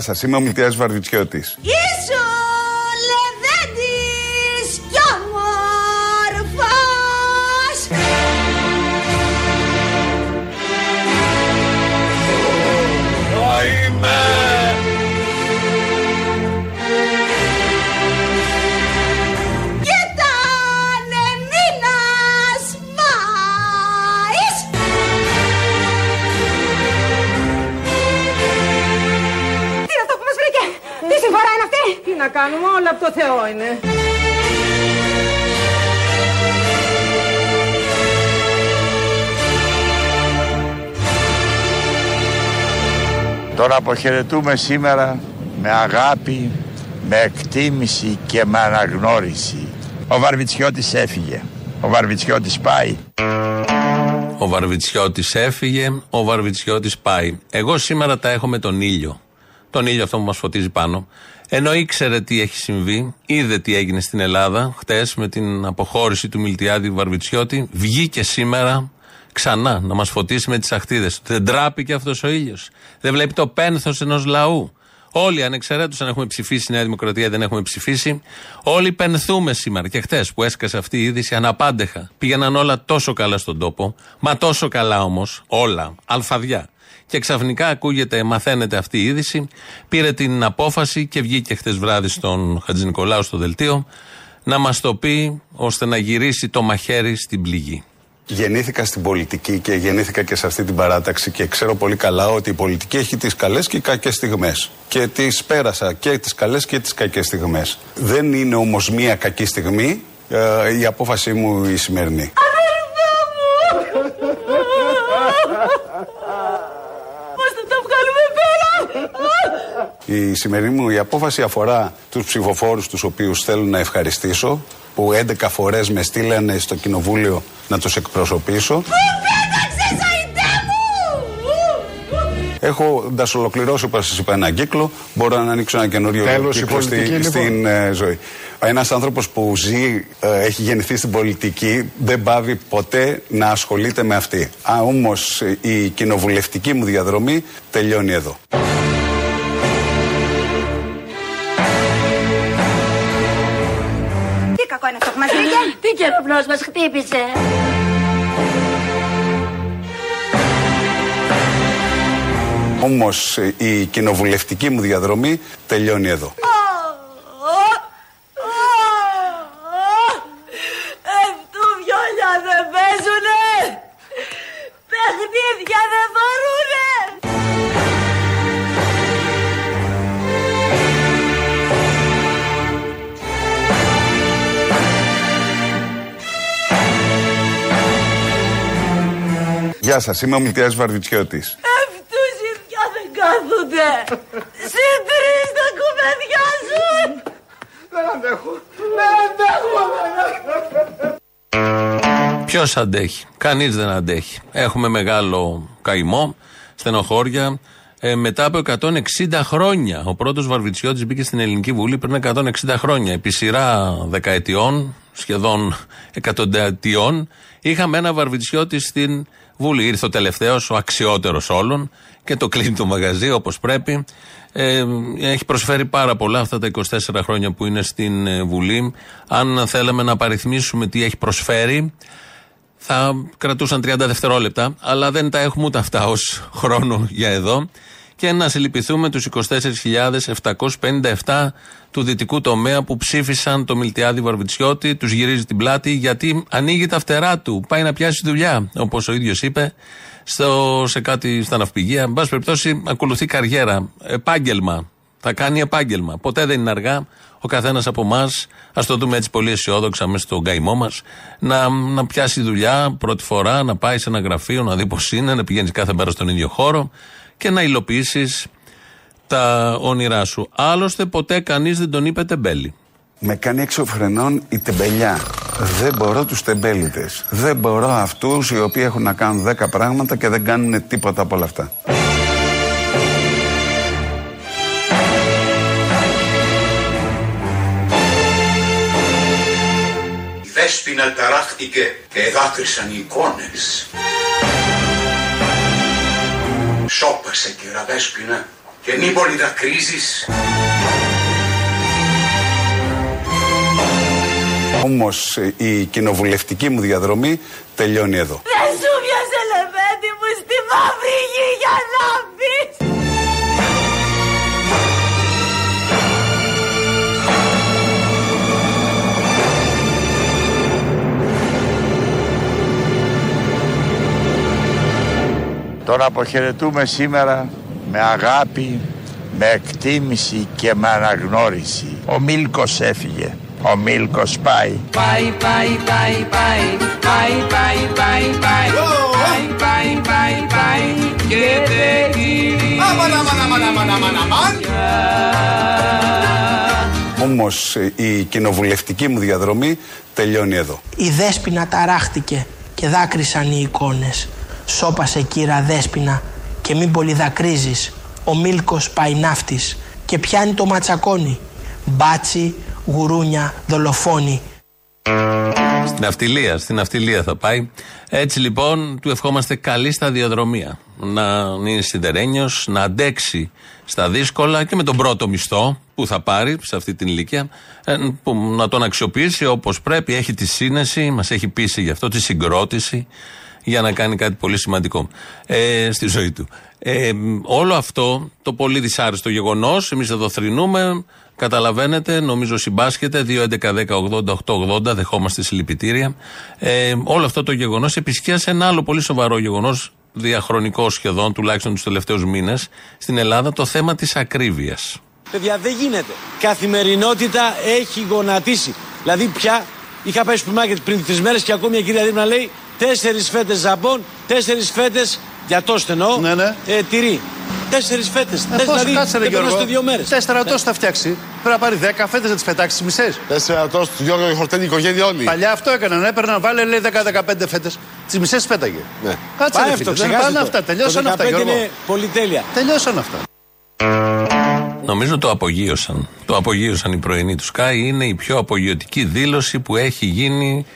Γεια σας, είμαι ο Μιλτιάς Βαρβιτσιώτης. Από το Θεό είναι. Τον αποχαιρετούμε σήμερα με αγάπη, με εκτίμηση και με αναγνώριση. Ο Βαρβιτσιώτης έφυγε. Ο Βαρβιτσιώτης πάει. Ο Βαρβιτσιώτης έφυγε, ο Βαρβιτσιώτης πάει. Εγώ σήμερα τα έχω με τον ήλιο. Τον ήλιο αυτό που μας φωτίζει πάνω. Ενώ ήξερε τι έχει συμβεί, είδε τι έγινε στην Ελλάδα, χτες με την αποχώρηση του Μιλτιάδη Βαρβιτσιώτη, βγήκε σήμερα ξανά να μας φωτίσει με τις αχτίδες. Δεν τράπηκε αυτός ο ήλιος. Δεν βλέπει το πένθος ενός λαού. Όλοι ανεξαιρέτως αν έχουμε ψηφίσει η Νέα Δημοκρατία ή δεν έχουμε ψηφίσει, όλοι πενθούμε σήμερα. Και χτες που έσκασε αυτή η είδηση, αναπάντεχα. Πήγαιναν όλα τόσο καλά στον τόπο, μα τόσο καλά όμως, όλα, αλφαδιά. Και ξαφνικά ακούγεται, μαθαίνεται αυτή η είδηση, πήρε την απόφαση και βγήκε χτε βράδυ στον Χατζη Νικολάου στο δελτίο να μας το πει ώστε να γυρίσει το μαχαίρι στην πληγή. Γεννήθηκα στην πολιτική και γεννήθηκα και σε αυτή την παράταξη και ξέρω πολύ καλά ότι η πολιτική έχει τις καλές και κακές στιγμές. Και τις πέρασα και τις καλές και τις κακές στιγμές. Δεν είναι όμως μία κακή στιγμή ε, η απόφασή μου η σημερινή. Η σημερινή μου η απόφαση αφορά τους ψηφοφόρους τους οποίους θέλω να ευχαριστήσω που 11 φορές με στείλανε στο κοινοβούλιο να τους εκπροσωπήσω. Πέταξες αϊντέ μου Έχοντα ολοκληρώσει, όπως σας είπα, ένα κύκλο, μπορώ να ανοίξω ένα καινούριο Τέλος η κύκλο πολιτική, στη- λοιπόν. στην ε, ζωή. Ένας άνθρωπος που ζει, ε, έχει γεννηθεί στην πολιτική, δεν πάβει ποτέ να ασχολείται με αυτή. Όμως η κοινοβουλευτική μου διαδρομή τελειώνει εδώ. Μας βρήκε Τι κεραυνός μας χτύπησε; Όμως η κοινοβουλευτική μου διαδρομή τελειώνει εδώ. Γεια σας, είμαι ο Μιλτιάς Βαρβιτσιώτης. Αυτούς οι δυο δεν κάθονται. Συν τρεις τα κουβεντιάζουν. Ποιος αντέχει, κανείς δεν αντέχει. Έχουμε μεγάλο καημό, στενοχώρια. Ε, μετά από 160 χρόνια, ο πρώτος Βαρβιτσιώτης μπήκε στην Ελληνική Βουλή πριν 160 χρόνια. Επί σειρά δεκαετιών, σχεδόν εκατονταετιών, είχαμε ένα Βαρβιτσιώτη στην Βουλή. Ήρθε ο τελευταίος, ο αξιότερος όλων και το κλείνει το μαγαζί όπως πρέπει. Ε, έχει προσφέρει πάρα πολλά αυτά τα 24 χρόνια που είναι στην ε, Βουλή. Αν θέλαμε να παριθμίσουμε τι έχει προσφέρει, θα κρατούσαν 30 δευτερόλεπτα, αλλά δεν τα έχουμε ούτε αυτά ως χρόνο για εδώ. Και να συλληπιθούμε τους 24.757 του δυτικού τομέα που ψήφισαν το Μιλτιάδη Βαρβιτσιώτη, τους γυρίζει την πλάτη γιατί ανοίγει τα φτερά του, πάει να πιάσει δουλειά, όπως ο ίδιος είπε, στο, σε κάτι στα ναυπηγεία. Εν πάση περιπτώσει, ακολουθεί καριέρα, επάγγελμα. Θα κάνει επάγγελμα. Ποτέ δεν είναι αργά. Ο καθένας από εμάς, ας το δούμε έτσι πολύ αισιόδοξα μέσα στον καημό μας, να, να πιάσει δουλειά πρώτη φορά, να πάει σε ένα γραφείο, να δει πώς είναι, να πηγαίνει κάθε μέρα στον ίδιο χώρο και να υλοποιήσεις τα όνειρά σου. Άλλωστε, ποτέ κανείς δεν τον είπε τεμπέλη. Με κάνει έξω φρενών η τεμπελιά. Δεν μπορώ τους τεμπέλητες. Δεν μπορώ αυτούς οι οποίοι έχουν να κάνουν 10 πράγματα και δεν κάνουν τίποτα από όλα αυτά. Η Δέσποινα ταράχτηκε και δάκρυσαν οι εικόνες. Σώπασε κυρα Δέσποινα και και μη πολύ δακρύζεις. Όμως η κοινοβουλευτική μου διαδρομή τελειώνει εδώ. Δεν σου πιάσε λεβέντη μου στη μαύρη γη για να μπεις. Τον αποχαιρετούμε σήμερα με αγάπη, με εκτίμηση και με αναγνώριση. Ο Μίλκος έφυγε. Ο Μίλκος πάει. Πάει, πάει, πάει, πάει, πάει, πάει, πάει, πάει, πάει, πάει, πάει, πάει και δεν γυρίζει. Όμως η κοινοβουλευτική μου διαδρομή τελειώνει εδώ. Η Δέσποινα ταράχτηκε και δάκρυσαν οι εικόνες. Σώπασε κύρα Δέσποινα και μην πολύ δακρύζεις. Ο Μίλκος πάει ναύτης και πιάνει το ματσακόνι. Μπάτσι, γουρούνια, δολοφόνοι. Στην αυτιλία, στην αυτιλία θα πάει. Έτσι λοιπόν του ευχόμαστε καλή σταδιοδρομία. Να είναι σιδερένιος, να αντέξει στα δύσκολα και με τον πρώτο μισθό που θα πάρει σε αυτή την ηλικία, ε, που να τον αξιοποιήσει όπως πρέπει. Έχει τη σύνεση, μας έχει πείσει γι' αυτό, τη συγκρότηση για να κάνει κάτι πολύ σημαντικό ε, στη ζωή του. Ε, όλο αυτό το πολύ δυσάρεστο γεγονός, εμείς εδώ θρυνούμε, καταλαβαίνετε, νομίζω συμπάσχετε. 2.11.10.80.880, δεχόμαστε συλληπιτήρια. Ε, όλο αυτό το γεγονός επισκίασε ένα άλλο πολύ σοβαρό γεγονός, διαχρονικό σχεδόν, τουλάχιστον τους τελευταίους μήνες, στην Ελλάδα, το θέμα της ακρίβειας. Παιδιά, δεν γίνεται. Καθημερινότητα έχει γονατίσει. Δηλαδή, πια είχα πάει στο σούπερ μάρκετ πριν τρει μέρες και ακόμη μια κυρία δίπλα λέει τέσσερις φέτες ζαμπόν, τέσσερις φέτες για το στενό, Ναι, ναι. ε, τυρί. Τέσσερις φέτες. Ε, πώς, δηλαδή, κάτσε ρε δεν Γιώργο; περνάς το δύο μέρες. Τέσσερα τόστ θα φτιάξει. Πρέπει να πάρει δέκα φέτες να τις πετάξει τι μισές. Τέσσερα τόστ, Γιώργο, χορτένει η οικογένεια όλη. Παλιά αυτό έκαναν. Έπαιρναν, βάλε λέει 10-15 φέτες. Τις μισές πέταγε. Ναι. Κάτσε Πάει ρε αυτό, φίλε. Δεν ξεχάστε πάνε το. αυτά. Τελειώσαν Το αυτά, 15 Γιώργο. είναι πολυτέλεια. Τελειώσαν αυτά. Νομίζω το απογείωσαν. Το απογείωσαν οι πρωινοί του Sky. Είναι η πιο απογειωτική δήλωση που έχει γίνει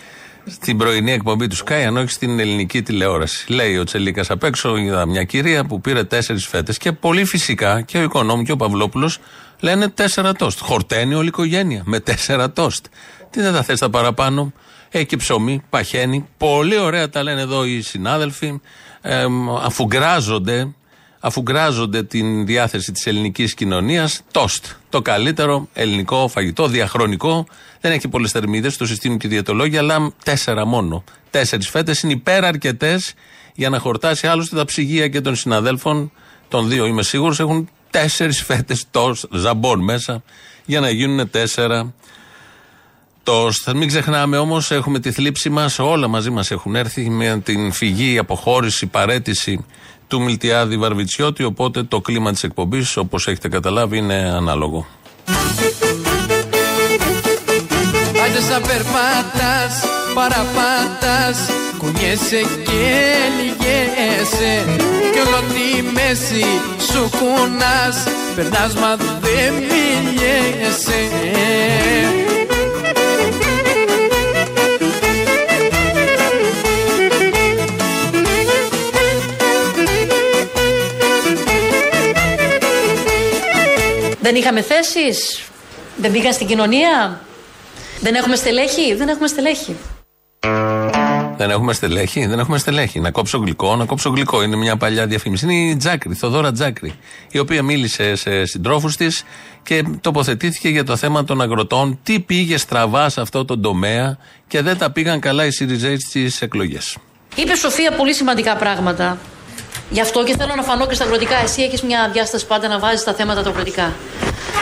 στην πρωινή εκπομπή του Sky, αν όχι στην ελληνική τηλεόραση. Λέει ο Τσελίκας απ' έξω, είδα μια κυρία που πήρε τέσσερις φέτες και πολύ φυσικά και ο Οικονόμου και ο Παυλόπουλος λένε τέσσερα τόστ. Χορταίνει όλη η οικογένεια με τέσσερα τόστ. Τι δεν τα θες τα παραπάνω; Έχει και ψωμί, παχαίνει. Πολύ ωραία τα λένε εδώ οι συνάδελφοι. Ε, αφού γκράζονται αφού γκράζονται την διάθεση της ελληνικής κοινωνίας, τόστ. Το καλύτερο ελληνικό φαγητό, διαχρονικό. Δεν έχει πολλές θερμίδες, το συστήνουν και οι διαιτολόγοι, αλλά τέσσερα μόνο. Τέσσερις φέτες είναι υπεραρκετές για να χορτάσει άλλωστε τα ψυγεία και των συναδέλφων. Των δύο είμαι σίγουρος έχουν τέσσερις φέτες τόστ, ζαμπόν μέσα, για να γίνουν τέσσερα τόστ. Μην ξεχνάμε όμως, έχουμε τη θλίψη μας, όλα μαζί μας έχουν έρθει με την φυγή, αποχώρηση, παρέτηση του Μιλτιάδη Βαρβιτσιώτη. Οπότε το κλίμα της εκπομπής, όπως έχετε καταλάβει, είναι ανάλογο. Άντε σαν περπάτας, παραπάτας Κουνιέσαι και λυγέσαι Κι όλο τη μέση σου κουνάς Περνάς μα δεν μιλιέσαι Δεν είχαμε θέσεις, δεν πήγαν στην κοινωνία, δεν έχουμε στελέχη, δεν έχουμε στελέχη. Δεν έχουμε στελέχη, δεν έχουμε στελέχη. Να κόψω γλυκό, να κόψω γλυκό. Είναι μια παλιά διαφήμιση. Είναι η Τζάκρη, η Θοδόρα Τζάκρη, η οποία μίλησε σε συντρόφους της και τοποθετήθηκε για το θέμα των αγροτών. Τι πήγε στραβά σε αυτό το τομέα και δεν τα πήγαν καλά οι Σιριζέοι στις εκλογές. Είπε Σοφία πολύ σημαντικά πράγματα. Γι' αυτό και θέλω να φανώ και στα αγροτικά. Εσύ έχεις μια διάσταση πάντα να βάζεις τα θέματα τα αγροτικά.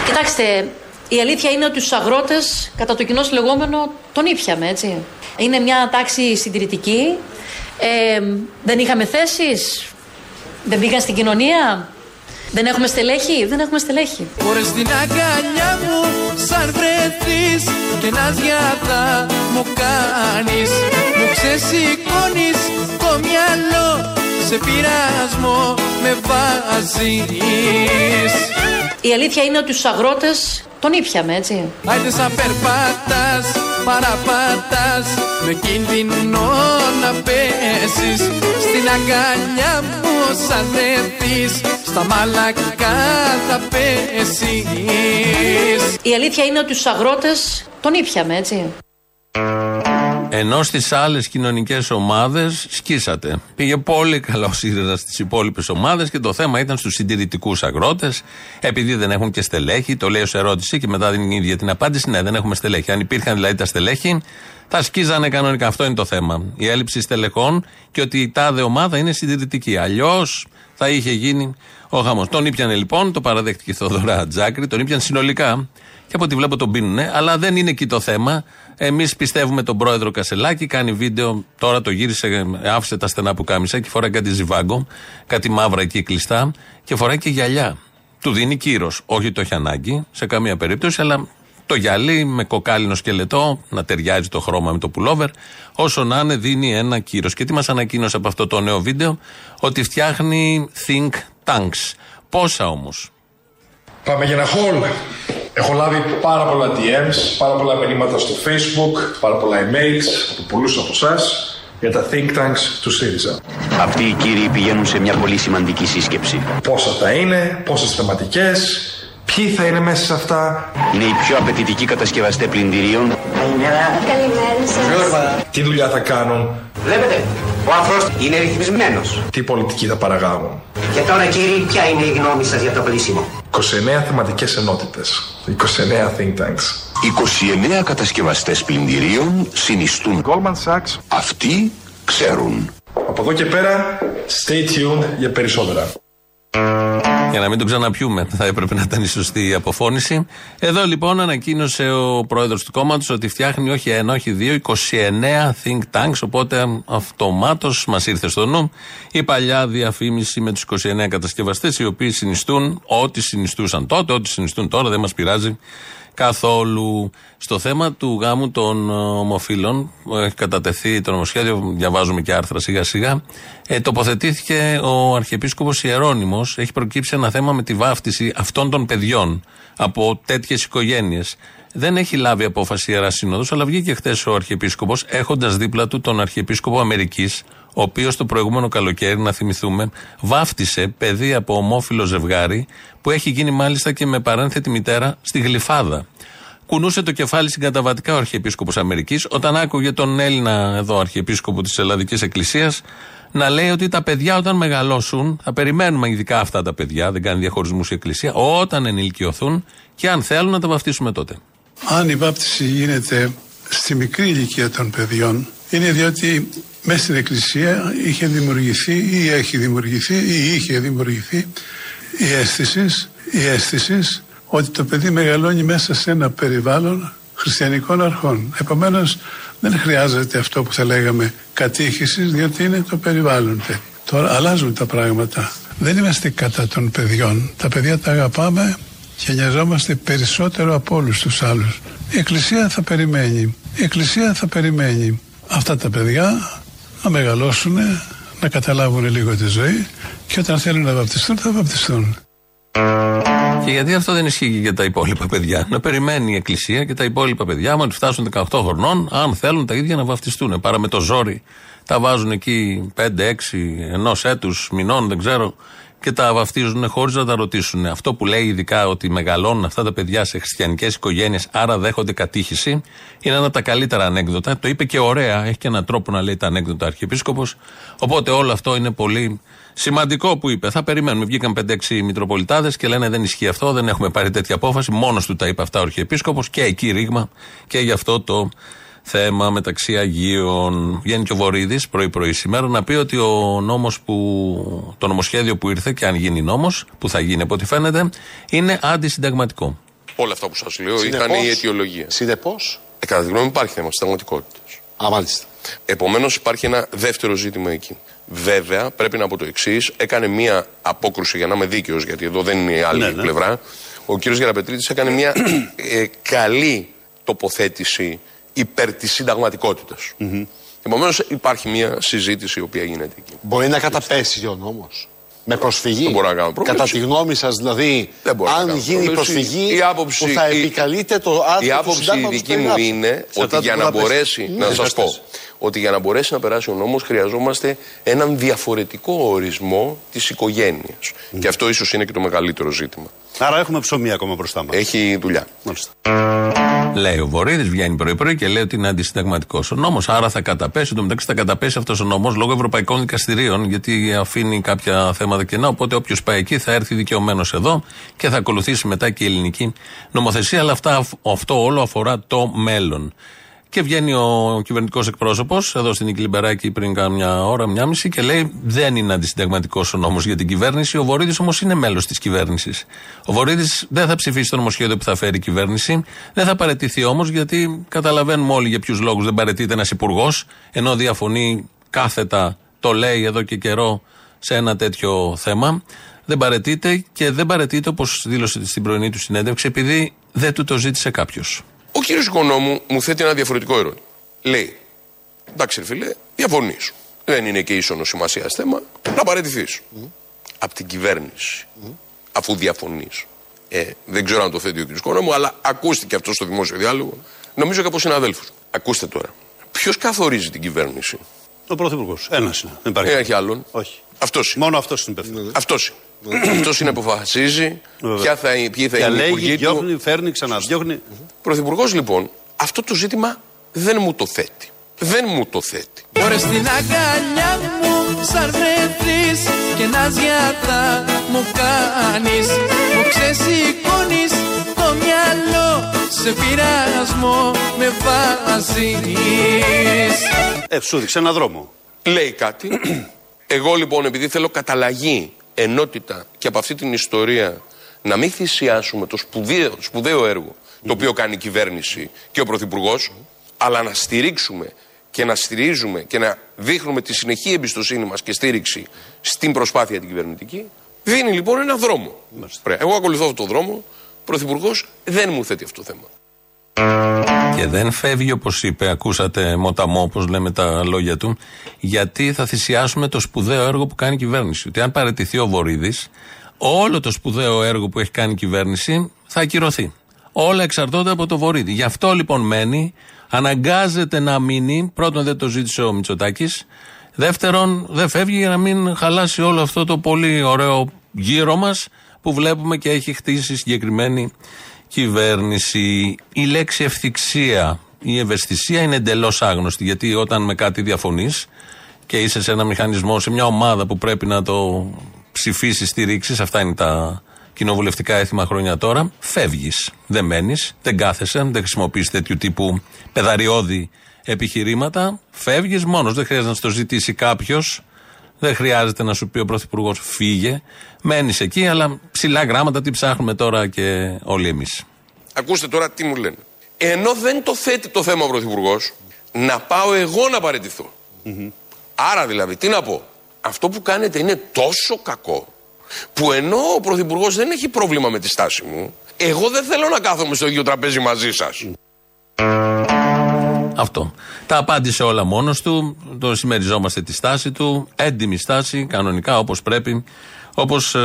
Κοιτάξτε, η αλήθεια είναι ότι του αγρότες, κατά το κοινός λεγόμενο, τον ήπιαμε, έτσι. Είναι μια τάξη συντηρητική. Ε, δεν είχαμε θέσεις. Δεν πήγαν στην κοινωνία. Δεν έχουμε στελέχη. Δεν έχουμε στελέχη. Μπορείς στην αγκαλιά μου σαν βρεθείς Και να σγιάδα μου κάνεις Μου ξεσηκώνεις το μυαλό Σε πειρασμό με βάζεις. Η αλήθεια είναι ότι του αγρότες τον ήπιαμε, έτσι. Άιντε σαν περπάτας, παραπάτας Με κίνδυνο να πέσεις. Στη Στην αγκαλιά μου σαν έρθεις Στα μαλακά θα πέσεις. Η αλήθεια είναι ότι τους αγρότες τον ήπιαμε έτσι Ενώ στις άλλες κοινωνικές ομάδες σκίσατε. Πήγε πολύ καλά ο ΣΥΡΙΖΑ στις υπόλοιπες ομάδες και το θέμα ήταν στους συντηρητικούς αγρότες. Επειδή δεν έχουν και στελέχη, το λέει ως ερώτηση και μετά δίνει η ίδια την απάντηση. Ναι, δεν έχουμε στελέχη. Αν υπήρχαν δηλαδή τα στελέχη, θα σκίζανε κανονικά. Αυτό είναι το θέμα. Η έλλειψη στελεχών και ότι η τάδε ομάδα είναι συντηρητική. Αλλιώς θα είχε γίνει ο χαμός. Τον ήπιανε λοιπόν, το παραδέχτηκε η Θοδωρά Τζάκρη, τον ήπιαν συνολικά και από ό,τι βλέπω τον πίνουνε, αλλά δεν είναι εκεί το θέμα. Εμείς πιστεύουμε τον πρόεδρο Κασελάκη, κάνει βίντεο, τώρα το γύρισε, άφησε τα στενά που κάμισα και φοράει κάτι ζιβάγκο, κάτι μαύρα εκεί κλειστά και φοράει και γυαλιά. Του δίνει κύρος. Όχι το έχει ανάγκη σε καμία περίπτωση, αλλά το γυαλί με κοκάλινο σκελετό, να ταιριάζει το χρώμα με το πουλόβερ, όσο να είναι δίνει ένα κύρος. Και τι μας ανακοίνωσε από αυτό το νέο βίντεο, ότι φτιάχνει think tanks. Πόσα όμως; Πάμε για ένα haul. Έχω λάβει πάρα πολλά DMs, πάρα πολλά μηνύματα στο Facebook, πάρα πολλά emails από πολλούς από εσάς για τα think tanks του ΣΥΡΙΖΑ. Αυτοί οι κύριοι πηγαίνουν σε μια πολύ σημαντική σύσκεψη. Πόσα θα είναι, πόσες θεματικές, ποιοι θα είναι μέσα σε αυτά. Είναι οι πιο απαιτητικοί κατασκευαστές πλυντηρίων. Καλημέρα σας. Τι δουλειά θα κάνουν, Βλέπετε, ο άνθρωπος είναι ρυθμισμένος. τι πολιτική θα παραγάγουν; Και τώρα κύριοι, ποια είναι η γνώμη σας για το πλήσιμο; 29 θεματικές ενότητες, 29 think tanks. 29 κατασκευαστές πλυντηρίων συνιστούν Goldman Sachs. Αυτοί ξέρουν. Από εδώ και πέρα, stay tuned για περισσότερα. Για να μην το ξαναπιούμε, θα έπρεπε να ήταν η σωστή αποφώνηση. Εδώ λοιπόν ανακοίνωσε ο πρόεδρος του κόμματος ότι φτιάχνει όχι ένα, όχι δύο, 29 think tanks. Οπότε αυτομάτως μας ήρθε στο νου η παλιά διαφήμιση με τους 29 κατασκευαστές, οι οποίοι συνιστούν ό,τι συνιστούσαν τότε, ό,τι συνιστούν τώρα, δεν μας πειράζει καθόλου. Στο θέμα του γάμου των ε, ομοφύλων, που έχει κατατεθεί το νομοσχέδιο, διαβάζουμε και άρθρα σιγά σιγά, ε, τοποθετήθηκε ο Αρχιεπίσκοπος Ιερώνυμος, έχει προκύψει ένα θέμα με τη βάφτιση αυτών των παιδιών από τέτοιες οικογένειες. Δεν έχει λάβει απόφαση η Ιεράς Σύνοδος, αλλά βγήκε χθες ο Αρχιεπίσκοπος, έχοντας δίπλα του τον Αρχιεπίσκοπο Αμερικής, ο οποίος το προηγούμενο καλοκαίρι, να θυμηθούμε, βάφτισε παιδί από ομόφυλο ζευγάρι, που έχει γίνει μάλιστα και με παρένθετη μητέρα στη Γλυφάδα. Κουνούσε το κεφάλι συγκαταβατικά ο Αρχιεπίσκοπος Αμερικής όταν άκουγε τον Έλληνα εδώ Αρχιεπίσκοπο της Ελλαδικής Εκκλησίας να λέει ότι τα παιδιά όταν μεγαλώσουν, θα περιμένουμε ειδικά αυτά τα παιδιά, δεν κάνει διαχωρισμούς η Εκκλησία, όταν ενηλικιωθούν και αν θέλουν να τα βαφτίσουμε τότε. Αν η βάπτιση γίνεται στη μικρή ηλικία των παιδιών, είναι διότι μέσα στην Εκκλησία είχε δημιουργηθεί ή έχει δημιουργηθεί ή είχε δημιουργηθεί η αίσθησης, η αίσθησης ότι το παιδί μεγαλώνει μέσα σε ένα περιβάλλον χριστιανικών αρχών. Επομένως δεν χρειάζεται αυτό που θα λέγαμε κατήχησης, διότι είναι το περιβάλλον. Τώρα αλλάζουν τα πράγματα. Δεν είμαστε κατά των παιδιών. Τα παιδιά τα αγαπάμε και νοιαζόμαστε περισσότερο από όλους τους άλλους. Η Εκκλησία θα περιμένει. Η Εκκλησία θα περιμένει αυτά τα παιδιά να μεγαλώσουν, να καταλάβουν λίγο τη ζωή και όταν θέλουν να βαπτιστούν θα βαπτιστούν. Και γιατί αυτό δεν ισχύει και για τα υπόλοιπα παιδιά; Να περιμένει η Εκκλησία και τα υπόλοιπα παιδιά, μόλι φτάσουν 18 χρονών, αν θέλουν τα ίδια να βαφτιστούν. Παρά με το ζόρι τα βάζουν εκεί 5-6 ενός έτους, μηνών, δεν ξέρω, και τα βαφτίζουν χωρίς να τα ρωτήσουν. Αυτό που λέει ειδικά ότι μεγαλώνουν αυτά τα παιδιά σε χριστιανικές οικογένειες, άρα δέχονται κατήχηση, είναι ένα από τα καλύτερα ανέκδοτα. Το είπε και ωραία, έχει και έναν τρόπο να λέει τα ανέκδοτα Αρχιεπίσκοπος. Οπότε όλο αυτό είναι πολύ σημαντικό που είπε. Θα περιμένουμε. Βγήκαν 5-6 Μητροπολιτάδες και λένε δεν ισχύει αυτό, δεν έχουμε πάρει τέτοια απόφαση. Μόνος του τα είπε αυτά ο Αρχιεπίσκοπος και εκεί ρήγμα και γι' αυτό το θέμα μεταξύ Αγίων. Βγαίνει και ο Βορύδη πρωί-πρωί σήμερα να πει ότι ο νόμος που, το νομοσχέδιο που ήρθε, και αν γίνει νόμος, που θα γίνει από ό,τι φαίνεται, είναι αντισυνταγματικό. Όλα αυτά που σας λέω Συνεπώς- ήταν η αιτιολογία. Συνεπώ. Ε, κατά τη γνώμη μου υπάρχει θέμα συνταγματικότητας. Α, μάλιστα. Επομένως υπάρχει ένα δεύτερο ζήτημα εκεί. Βέβαια, πρέπει να πω το εξής. Έκανε μία απόκρουση για να είμαι δίκαιος, γιατί εδώ δεν είναι η άλλη Ναι, ναι. πλευρά. Ο κύριος Γεραπετρίτη έκανε μία ε, καλή τοποθέτηση υπέρ της συνταγματικότητας. Επομένως, υπάρχει μία συζήτηση η οποία γίνεται εκεί. Μπορεί να καταπέσει ο νόμο. Με προσφυγή. Δεν μπορώ να κάνω Κατά πρόβλεψη. τη γνώμη σας, δηλαδή, Δεν μπορώ να αν κάνω γίνει η πρόβλεψη. προσφυγή, η άποψη, που θα η- επικαλείται το άρθρο Η του άποψη η συντάγματος δική που μου περιγράψατε. είναι Σε ότι αυτά για του να Βουδαπέστη. μπορέσει, Ναι, να σας πες πω, τες. Ότι για να μπορέσει να περάσει ο νόμος χρειαζόμαστε έναν διαφορετικό ορισμό της οικογένειας. Και αυτό ίσως είναι και το μεγαλύτερο ζήτημα. Άρα έχουμε ψωμί ακόμα μπροστά μας. Έχει δουλειά. Λέει ο Βορύδης, βγαίνει πρωί-πρωί και λέει ότι είναι αντισυνταγματικός ο νόμος. Άρα θα καταπέσει. Εν τω μεταξύ θα καταπέσει αυτός ο νόμος λόγω ευρωπαϊκών δικαστηρίων, γιατί αφήνει κάποια θέματα κενά. Οπότε όποιος πάει εκεί θα έρθει δικαιωμένος εδώ και θα ακολουθήσει μετά και η ελληνική νομοθεσία. Αλλά αυτά, αυτό όλο αφορά το μέλλον. Και βγαίνει ο κυβερνητικός εκπρόσωπος εδώ στην Ικλιμπεράκη πριν κάμια ώρα, μια μισή και λέει: Δεν είναι αντισυνταγματικός ο νόμος για την κυβέρνηση. Ο Βορύδης όμως είναι μέλος της κυβέρνησης. Ο Βορύδης δεν θα ψηφίσει το νομοσχέδιο που θα φέρει η κυβέρνηση. Δεν θα παρετηθεί όμως, γιατί καταλαβαίνουμε όλοι για ποιους λόγους δεν παρετείται ένας υπουργός, ενώ διαφωνεί κάθετα, το λέει εδώ και καιρό σε ένα τέτοιο θέμα. Δεν παρετείται και δεν παρετείται όπως δήλωσε στην πρωινή του συνέντευξη, επειδή δεν του το ζήτησε κάποιος. Ο κύριος Οικονόμου μου θέτει ένα διαφορετικό ερώτημα. Λέει, εντάξει ρε φίλε, διαφωνείς. Δεν είναι και ίσονος σημασίας θέμα, να παραιτηθείς. Από την κυβέρνηση, αφού διαφωνείς. Ε, δεν ξέρω αν το θέτει ο κύριος Οικονόμου, αλλά ακούστηκε αυτό στο δημόσιο διάλογο. Νομίζω και από συναδέλφους. Ακούστε τώρα. Ποιος καθορίζει την κυβέρνηση; Ο Πρωθυπουργός. Ένας είναι. Δεν υπάρχει. Δεν έχει άλλον. Όχι. Αυτός Μόνο αυτός είναι υπεύθυνος. Αυτός είναι. Αυτός είναι που αποφασίζει Βέβαια. ποια θα, ποιοι θα είναι οι Διαλέγει, υπουργοί του. διώχνει, φέρνει, ξαναδιώχνει. Πρωθυπουργός λοιπόν, αυτό το ζήτημα δεν μου το θέτει. Δεν μου το θέτει. Μπορεί στην αγκαλιά μου σαν βρεθείς και να ζιάτα μου κάνεις Μου ξεσηκώνεις το μυαλό σε πειρασμό με βάζεις Ε, σου δείξε ένα δρόμο. Λέει κάτι. Εγώ λοιπόν επειδή θέλω καταλλαγή, ενότητα και από αυτή την ιστορία να μην θυσιάσουμε το σπουδαίο, σπουδαίο έργο το οποίο κάνει η κυβέρνηση και ο Πρωθυπουργός, αλλά να στηρίξουμε και να στηρίζουμε και να δείχνουμε τη συνεχή εμπιστοσύνη μας και στήριξη στην προσπάθεια την κυβερνητική, δίνει λοιπόν ένα δρόμο. Ωραία. Εγώ ακολουθώ αυτό το δρόμο, ο Πρωθυπουργός δεν μου θέτει αυτό το θέμα. Και δεν φεύγει όπως είπε, ακούσατε μοταμό, όπως λέμε τα λόγια του, γιατί θα θυσιάσουμε το σπουδαίο έργο που κάνει η κυβέρνηση. Ότι αν παραιτηθεί ο Βορύδης, όλο το σπουδαίο έργο που έχει κάνει η κυβέρνηση θα ακυρωθεί. Όλα εξαρτώνται από το Βορύδη. Γι' αυτό λοιπόν μένει, αναγκάζεται να μείνει. Πρώτον, δεν το ζήτησε ο Μητσοτάκης. Δεύτερον, δεν φεύγει για να μην χαλάσει όλο αυτό το πολύ ωραίο γύρο μας που βλέπουμε και έχει χτίσει συγκεκριμένη κυβέρνηση. Η λέξη ευθυξία, η ευαισθησία είναι εντελώς άγνωστη. Γιατί όταν με κάτι διαφωνείς και είσαι σε ένα μηχανισμό, σε μια ομάδα που πρέπει να το ψηφίσεις, στηρίξεις, αυτά είναι τα κοινοβουλευτικά έθιμα χρόνια τώρα, φεύγεις. Δεν μένεις, δεν κάθεσαι, δεν χρησιμοποιείς τέτοιου τύπου πεδαριώδη επιχειρήματα. Φεύγεις μόνος. Δεν χρειάζεται να στο ζητήσει κάποιος. Δεν χρειάζεται να σου πει ο Πρωθυπουργός φύγε. Μένεις εκεί, αλλά ψηλά γράμματα τι ψάχνουμε τώρα και όλοι εμεί. Ακούστε τώρα τι μου λένε. Ενώ δεν το θέτει το θέμα ο Πρωθυπουργός, να πάω εγώ να παραιτηθώ. Άρα δηλαδή, τι να πω. Αυτό που κάνετε είναι τόσο κακό, που ενώ ο Πρωθυπουργός δεν έχει πρόβλημα με τη στάση μου, εγώ δεν θέλω να κάθομαι στο ίδιο τραπέζι μαζί σας. Αυτό. Τα απάντησε όλα μόνος του. Το συμμεριζόμαστε τη στάση του. Έντιμη στάση, κανονικά όπως πρέπει. Όπως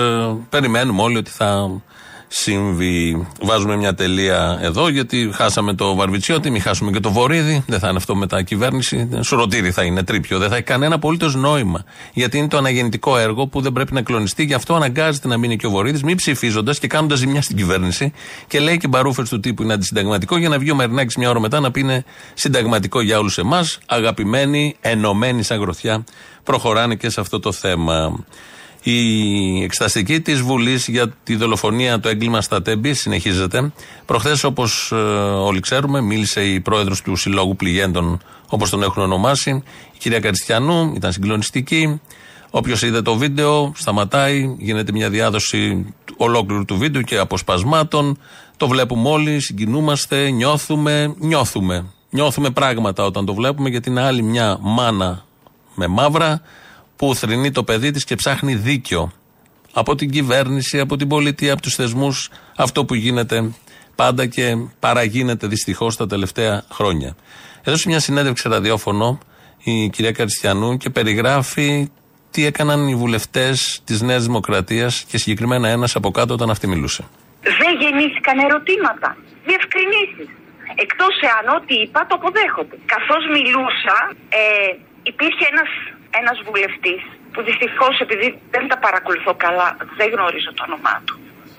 περιμένουμε όλοι ότι θα συμβεί. Βάζουμε μια τελεία εδώ, γιατί χάσαμε το Βαρβιτσιώτη, μην χάσουμε και το Βορύδι. Δεν θα είναι αυτό μετά κυβέρνηση. Σουρωτήρι θα είναι τρίπιο. Δεν θα έχει κανένα απολύτως νόημα. Γιατί είναι το αναγεννητικό έργο που δεν πρέπει να κλονιστεί. Γι' αυτό αναγκάζεται να μείνει και ο Βορύδης, μη ψηφίζοντας και κάνοντας ζημιά στην κυβέρνηση. Και λέει και μπαρούφες του τύπου είναι αντισυνταγματικό, για να βγει ο Μερινάκης μια ώρα μετά να πει είναι συνταγματικό για όλους εμάς. Αγαπημένοι, ενωμένοι σαν γροθιά, προχωράνε και σε αυτό το θέμα. Η εξεταστική της Βουλής για τη δολοφονία, το έγκλημα στα Τέμπη συνεχίζεται. Προχθές, όπως όλοι ξέρουμε, μίλησε η πρόεδρος του Συλλόγου Πληγέντων, όπως τον έχουν ονομάσει, η κυρία Καριστιανού, ήταν συγκλονιστική. Όποιος είδε το βίντεο, σταματάει, γίνεται μια διάδοση ολόκληρου του βίντεο και αποσπασμάτων. Το βλέπουμε όλοι, συγκινούμαστε, νιώθουμε, νιώθουμε. Νιώθουμε πράγματα όταν το βλέπουμε, γιατί είναι άλλη μια μάνα με μαύρα που θρυνεί το παιδί της και ψάχνει δίκιο από την κυβέρνηση, από την πολιτεία, από τους θεσμούς. Αυτό που γίνεται πάντα και παραγίνεται δυστυχώς τα τελευταία χρόνια. Έδωσε μια συνέντευξη ραδιόφωνο η κυρία Καριστιανού και περιγράφει τι έκαναν οι βουλευτές της Νέας Δημοκρατίας και συγκεκριμένα ένας από κάτω όταν αυτή μιλούσε. Δεν γεννήθηκαν ερωτήματα. Διευκρινήσεις. Εκτός εάν ό,τι είπα το αποδέχονται. Καθώς μιλούσα, ε, υπήρχε ένας ένας βουλευτής που δυστυχώς επειδή δεν τα παρακολουθώ καλά, δεν γνωρίζω το όνομά του.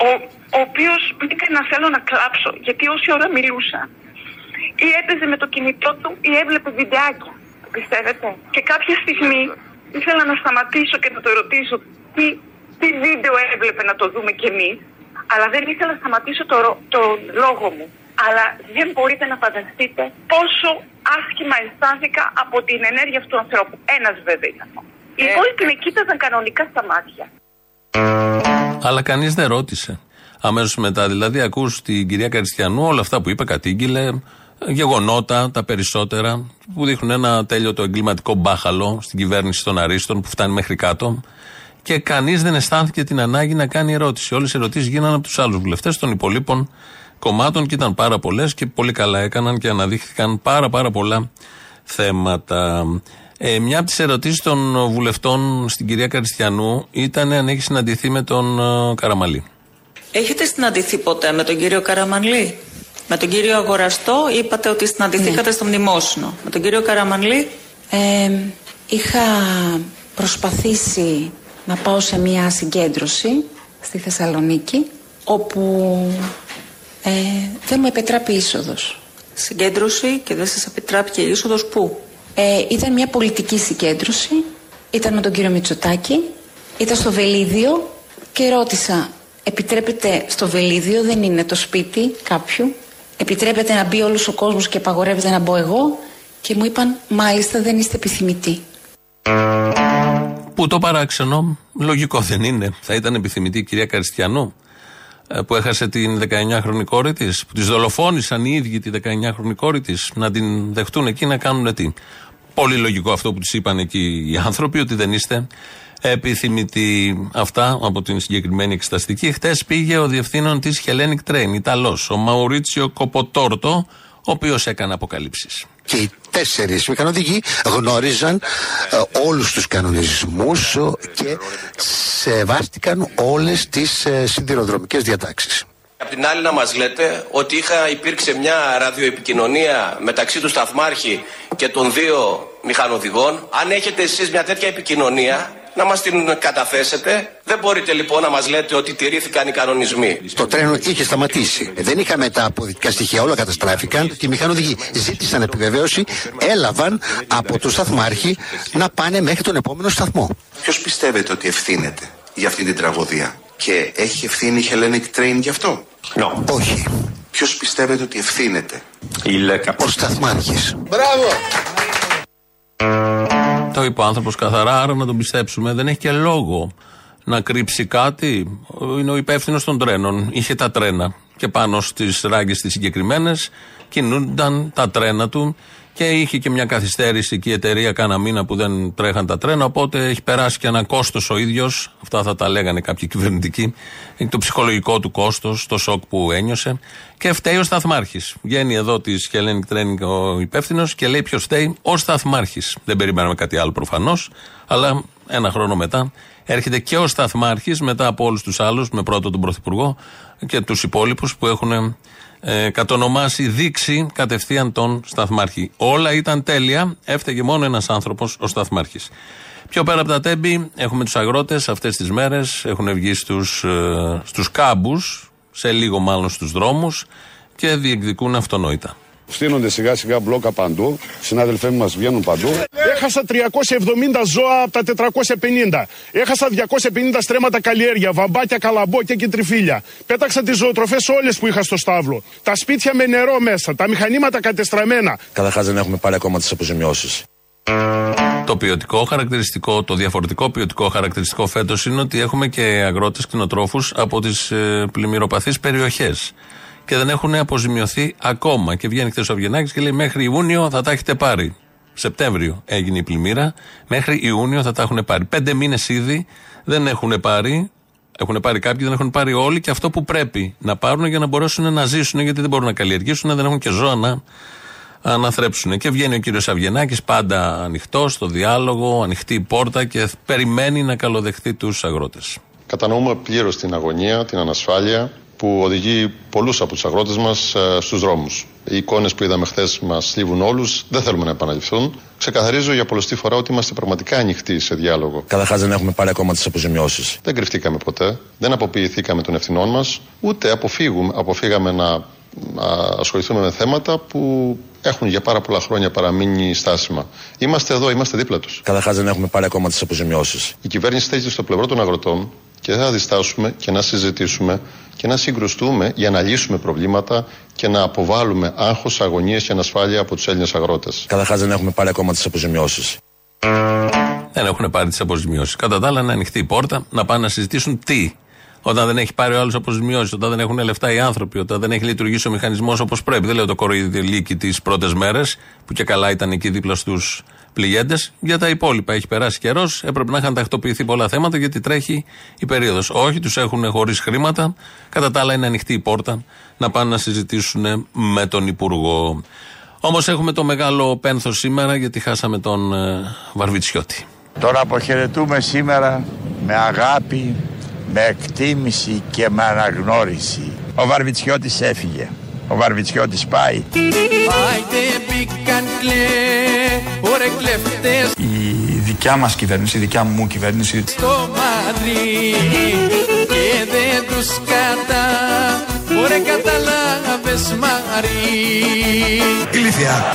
Ο, ο οποίος μου έκανε να θέλω να κλάψω γιατί όση ώρα μιλούσα ή έπαιζε με το κινητό του ή έβλεπε βιντεάκια. Το πιστεύετε. Και κάποια στιγμή ήθελα να σταματήσω και να το ρωτήσω τι, τι βίντεο έβλεπε να το δούμε κι εμείς. Αλλά δεν ήθελα να σταματήσω το, ρο- το λόγο μου. Αλλά δεν μπορείτε να φανταστείτε πόσο άσχημα αισθάνθηκα από την ενέργεια αυτού του ανθρώπου. Ένας βέβαια ήταν. Οι υπόλοιποι με κοίταζαν κανονικά στα μάτια. Αλλά κανείς δεν ρώτησε. Αμέσως μετά, δηλαδή, ακούς την κυρία Καριστιανού όλα αυτά που είπε, κατήγγειλε, γεγονότα τα περισσότερα, που δείχνουν ένα τέλειο το εγκληματικό μπάχαλο στην κυβέρνηση των Αρίστων που φτάνει μέχρι κάτω. Και κανείς δεν αισθάνθηκε την ανάγκη να κάνει ερώτηση. Όλες οι ερωτήσεις γίνανε από τους άλλους βουλευτές των υπολείπων κομμάτων και ήταν πάρα πολλές και πολύ καλά έκαναν και αναδείχθηκαν πάρα πάρα πολλά θέματα. Ε, μια από τις ερωτήσεις των βουλευτών στην κυρία Καριστιανού ήταν αν έχει συναντηθεί με τον ε, Καραμαλή. Έχετε συναντηθεί ποτέ με τον κύριο Καραμανλή. Με τον κύριο Αγοραστό είπατε ότι συναντηθήκατε στο μνημόσυνο. Με τον κύριο Καραμανλή. Ε, είχα προσπαθήσει να πάω σε μια συγκέντρωση στη Θεσσαλονίκη όπου ε, δεν μου επιτράπει είσοδος. Συγκέντρωση και δεν σας επιτράπηκε είσοδος πού; Ε, ήταν μια πολιτική συγκέντρωση, ήταν με τον κύριο Μητσοτάκη, ήταν στο Βελίδιο και ρώτησα επιτρέπεται στο Βελίδιο, δεν είναι το σπίτι κάποιου, επιτρέπεται να μπει όλος ο κόσμος και απαγορεύεται να μπω εγώ; Και μου είπαν μάλιστα δεν είστε επιθυμητοί. Που το παράξενο, λογικό δεν είναι. Θα ήταν επιθυμητή η κυρία Καριστιανού, ε, που έχασε την 19χρονη κόρη της, που τη δολοφόνησαν οι ίδιοι τη 19χρονη κόρη της, να την δεχτούν εκεί να κάνουν τι. Πολύ λογικό αυτό που τους είπαν εκεί οι άνθρωποι, ότι δεν είστε επιθυμητοί. Αυτά από την συγκεκριμένη εξεταστική. Χτες πήγε ο διευθύνων της Hellenic Train, Ιταλός, ο Μαουρίτσιο Κοποτόρτο, ο οποίος έκανε αποκαλύψεις. Και οι τέσσερις μηχανοδηγοί γνώριζαν ε, όλους τους κανονισμούς ε, και σεβάστηκαν όλες τις ε, σιδηροδρομικές διατάξεις. Απ' την άλλη να μας λέτε ότι είχα, υπήρξε μια ραδιοεπικοινωνία μεταξύ του Σταθμάρχη και των δύο μηχανοδηγών. Αν έχετε εσείς μια τέτοια επικοινωνία, να μας την καταθέσετε. Δεν μπορείτε λοιπόν να μας λέτε ότι τηρήθηκαν οι κανονισμοί. Το τρένο είχε σταματήσει. Δεν είχαμε τα αποδεικτικά στοιχεία, όλα καταστράφηκαν. Και οι μηχανοδηγοί ζήτησαν επιβεβαίωση, έλαβαν από τον σταθμάρχη να πάνε μέχρι τον επόμενο σταθμό. Ποιος πιστεύετε ότι ευθύνεται για αυτή την τραγωδία; Και έχει ευθύνη η Hellenic Train γι' αυτό; Όχι. Ποιος πιστεύετε ότι ευθύνεται; Ο σταθμάρχης. Μπράβο! Το είπε ο άνθρωπος καθαρά, άρα να τον πιστέψουμε. Δεν έχει και λόγο να κρύψει κάτι. Είναι ο υπεύθυνος των τρένων. Είχε τα τρένα. Και πάνω στις ράγκες τις συγκεκριμένες κινούνταν τα τρένα του. Και είχε και μια καθυστέρηση εκεί η εταιρεία κάνα μήνα που δεν τρέχαν τα τρένα. Οπότε έχει περάσει και ένα κόστος ο ίδιος. Αυτά θα τα λέγανε κάποιοι κυβερνητικοί. Το ψυχολογικό του κόστος, το σοκ που ένιωσε. Και φταίει ο Σταθμάρχης. Βγαίνει εδώ της Hellenic Training ο υπεύθυνος και λέει ποιος φταίει. Ο Σταθμάρχης. Δεν περιμέναμε κάτι άλλο προφανώς. Αλλά ένα χρόνο μετά έρχεται και ο Σταθμάρχης μετά από όλους τους άλλους, με πρώτο τον Πρωθυπουργό και τους υπόλοιπους που έχουν ε, κατονομάσει δείξει κατευθείαν τον Σταθμάρχη. Όλα ήταν τέλεια, έφταιγε μόνο ένας άνθρωπος, ο Σταθμάρχης. Πιο πέρα από τα τέμπη, έχουμε τους αγρότες αυτές τις μέρες, έχουν βγει στους ε, στους κάμπους, σε λίγο μάλλον στους δρόμους και διεκδικούν αυτονόητα. Στείνονται σιγά σιγά μπλόκα παντού. Συνάδελφοί μας βγαίνουν παντού. Έχασα 370 ζώα από τα 450. Έχασα 250 στρέμματα καλλιέργεια, βαμπάκια, καλαμπόκια και τριφύλια. Πέταξα τις ζωοτροφές όλες που είχα στο στάβλο. Τα σπίτια με νερό μέσα, τα μηχανήματα κατεστραμμένα. Καταρχάς δεν έχουμε πάρει ακόμα τις αποζημιώσεις. Το ποιοτικό χαρακτηριστικό, το διαφορετικό ποιοτικό χαρακτηριστικό φέτος είναι ότι έχουμε και αγρότες κτηνοτρόφους από τις ε, πλημμυροπαθείς περιοχές. Και δεν έχουν αποζημιωθεί ακόμα. Και βγαίνει χθες ο Αυγενάκης και λέει: Μέχρι Ιούνιο θα τα έχετε πάρει. Σεπτέμβριο έγινε η πλημμύρα. Μέχρι Ιούνιο θα τα έχουν πάρει. Πέντε μήνες ήδη δεν έχουν πάρει. Έχουν πάρει κάποιοι, δεν έχουν πάρει όλοι και αυτό που πρέπει να πάρουν για να μπορέσουν να ζήσουν γιατί δεν μπορούν να καλλιεργήσουν, δεν έχουν και ζώα να αναθρέψουν. Και βγαίνει ο κύριος Αυγενάκη πάντα ανοιχτός στο διάλογο, ανοιχτή η πόρτα και περιμένει να καλοδεχθεί τους αγρότες. Κατανοούμε πλήρως την αγωνία, την ανασφάλεια που οδηγεί πολλούς από τους αγρότες μας στους δρόμους. Οι εικόνες που είδαμε χθες μας λύβουν όλους, δεν θέλουμε να επαναληφθούν. Ξεκαθαρίζω για πολλωστή φορά ότι είμαστε πραγματικά ανοιχτοί σε διάλογο. Καταρχάς δεν έχουμε πάρει ακόμα τις αποζημιώσεις. Δεν κρυφτήκαμε ποτέ, δεν αποποιηθήκαμε των ευθυνών μας, ούτε αποφύγουμε, αποφύγαμε να α, ασχοληθούμε με θέματα που έχουν για πάρα πολλά χρόνια παραμείνει στάσιμα. Είμαστε εδώ, είμαστε δίπλα τους. Καταρχάς δεν έχουμε πάρει ακόμα τις αποζημιώσεις. Η κυβέρνηση στέκεται στο πλευρό των αγροτών και δεν θα διστάσουμε και να συζητήσουμε και να συγκρουστούμε για να λύσουμε προβλήματα και να αποβάλουμε άγχος, αγωνίες και ανασφάλεια από τους Έλληνες αγρότες. Καταρχάς δεν έχουμε πάρει ακόμα τις αποζημιώσεις. Δεν έχουν πάρει τις αποζημιώσεις. Κατά τα άλλα, να ανοιχτεί η πόρτα, να πάνε να συζητήσουν τι. Όταν δεν έχει πάρει ο άλλος αποζημιώσει, όταν δεν έχουν λεφτά οι άνθρωποι, όταν δεν έχει λειτουργήσει ο μηχανισμός όπως πρέπει. Δεν λέω το κοροϊδελίκι τις πρώτες μέρες, που και καλά ήταν εκεί δίπλα στους πληγέντες. Για τα υπόλοιπα έχει περάσει καιρός, έπρεπε να είχαν τακτοποιηθεί πολλά θέματα γιατί τρέχει η περίοδος. Όχι, τους έχουν χωρίς χρήματα. Κατά τα άλλα, είναι ανοιχτή η πόρτα να πάνε να συζητήσουν με τον Υπουργό. Όμως έχουμε το μεγάλο πένθος σήμερα γιατί χάσαμε τον ε, Βαρβιτσιώτη. Τον αποχαιρετούμε σήμερα με αγάπη, με εκτίμηση και με αναγνώριση. Ο Βαρβιτσιώτης έφυγε. Ο Βαρβιτσιώτης πάει. Η δικιά μας κυβέρνηση, η δικιά μου κυβέρνηση Στο Μαδρί και δεν τους κατά Ωραία καταλάβες Μαρή Ηλίθεια.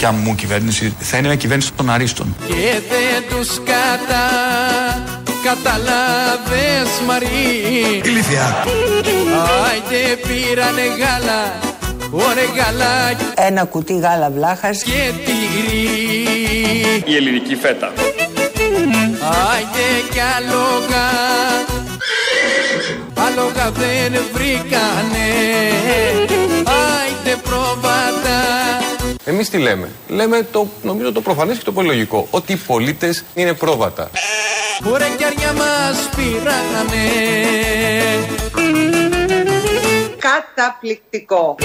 Δικιά μου κυβέρνηση θα είναι μια κυβέρνηση των αρίστων. και δεν τους κατά Καταλάβες Μαρή. Ηλίθεια. Άιντε πήρανε γάλα Ωραία γάλα. Ένα κουτί γάλα βλάχας. Και τυρί Η ελληνική φέτα. Άιντε κι άλογα Άλογα δεν βρήκανε. Άιντε πρόβατα Εμείς τι λέμε; Λέμε το, νομίζω το προφανές και το πολύ λογικό. Ότι οι πολίτες είναι πρόβατα. Ωραία κι αριά μας πήρανε Καταπληκτικό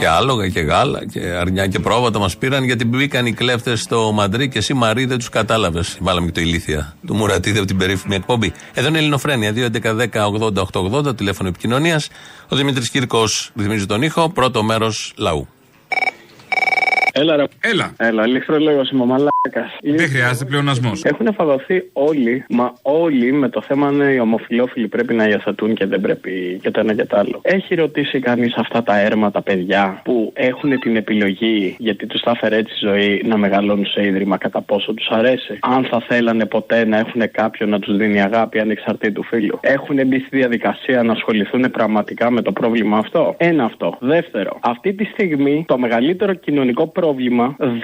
Και άλογα και γάλα και αρνιά και πρόβατα μας πήραν γιατί μπήκαν οι κλέφτες στο Μαντρί και εσύ Μαρή δεν τους κατάλαβες. Βάλαμε και το ηλίθια του Μουρατίδη από την περίφημη εκπομπή. Εδώ είναι η Ελληνοφρένια 2.11.10.80.880 τηλέφωνο επικοινωνίας. Ο Δημήτρης Κύρκος ρυθμίζει τον ήχο. Πρώτο μέρος λαού. Έλα, ρε. Έλα. Έλα, ηλεκτρολόγο είμαι, μαλάκας. Δεν χρειάζεται πλεονασμός. Έχουν φαγωθεί όλοι, μα όλοι με το θέμα αν οι ομοφυλόφιλοι πρέπει να υιοθετούν και δεν πρέπει και το ένα και το άλλο. Έχει ρωτήσει κανείς αυτά τα έρμα τα παιδιά που έχουν την επιλογή, γιατί τους θα έφερε έτσι η ζωή, να μεγαλώνουν σε ίδρυμα κατά πόσο τους αρέσει; Αν θα θέλανε ποτέ να έχουν κάποιον να τους δίνει αγάπη ανεξαρτήτου φίλου; Έχουν μπει στη διαδικασία να ασχοληθούν πραγματικά με το πρόβλημα αυτό; Ένα αυτό. Δεύτερο, αυτή τη στιγμή το μεγαλύτερο κοινωνικό πρόβλημα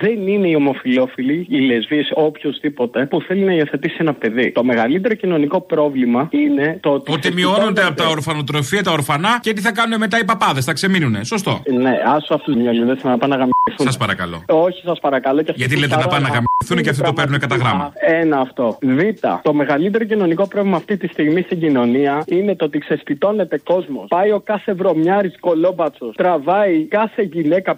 δεν είναι οι ομοφυλόφιλοι, οι λεσβείε, οποιοδήποτε που θέλει να υιοθετήσει ένα παιδί. Το μεγαλύτερο κοινωνικό πρόβλημα είναι το ότι. Ότι μειώνονται από τα ορφανοτροφία, τα ορφανά και τι θα κάνουν μετά οι παπάδες, θα ξεμείνουνε. Σωστό. Ναι, άσο αυτού του μυαλιδέ να πάνε να γαμηθούν. Σας παρακαλώ. Όχι, σας παρακαλώ. Και Γιατί λέτε να πάνε να γαμηθούν και αυτοί το παίρνουν κατά γράμμα. Ένα αυτό. Β. Το μεγαλύτερο κοινωνικό πρόβλημα αυτή τη στιγμή στην κοινωνία είναι το ότι ξεσπιτώνεται κόσμος. Πάει ο κάθε βρωμιάρης κολόμπατσος. Τραβάει κάθε γυναίκα.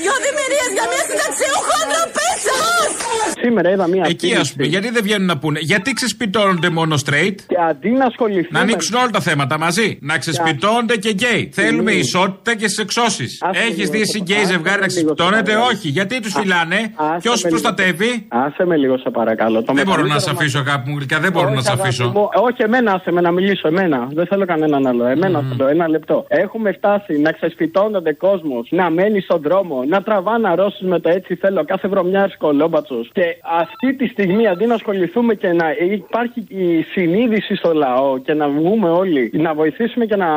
Δυο δημιουργίες για μια συνταξιούχο ανθρωπίσεως! Σήμερα είδα μία Εκεί ας πούμε, γιατί δεν βγαίνουν να πούνε; Γιατί ξεσπιτώνονται μόνο straight; Και αντί να ασχοληθούν. Να ανοίξουν όλα τα θέματα μαζί. Να ξεσπιτώνονται και γκέι. Θέλουμε ισότητα και στις εξώσεις. Έχεις δει εσύ γκέι ζευγάρι να ξεσπιτώνεται, όχι. Γιατί τους φυλάνε, ποιο του προστατεύει; Άσε με λίγο, σε παρακαλώ. Το Δεν μπορώ να μεγαλύτερο σε αφήσω, αγάπη μου γλυκά, δεν μπορώ να σε αγάπη αφήσω. μου, Όχι, εμένα, άσε με να μιλήσω, εμένα. Δεν θέλω κανέναν άλλο. Εμένα θέλω, ένα λεπτό. Έχουμε φτάσει να ξεσπιτώνονται κόσμος, να μένει στον δρόμο, να τραβάνε αρρώσεις με το έτσι θέλω κάθε βρωμιάρη κολόμπατσος. Και αυτή τη στιγμή αντί να ασχοληθούμε και να υπάρχει η συνείδηση στο λαό και να βγούμε όλοι, να βοηθήσουμε και να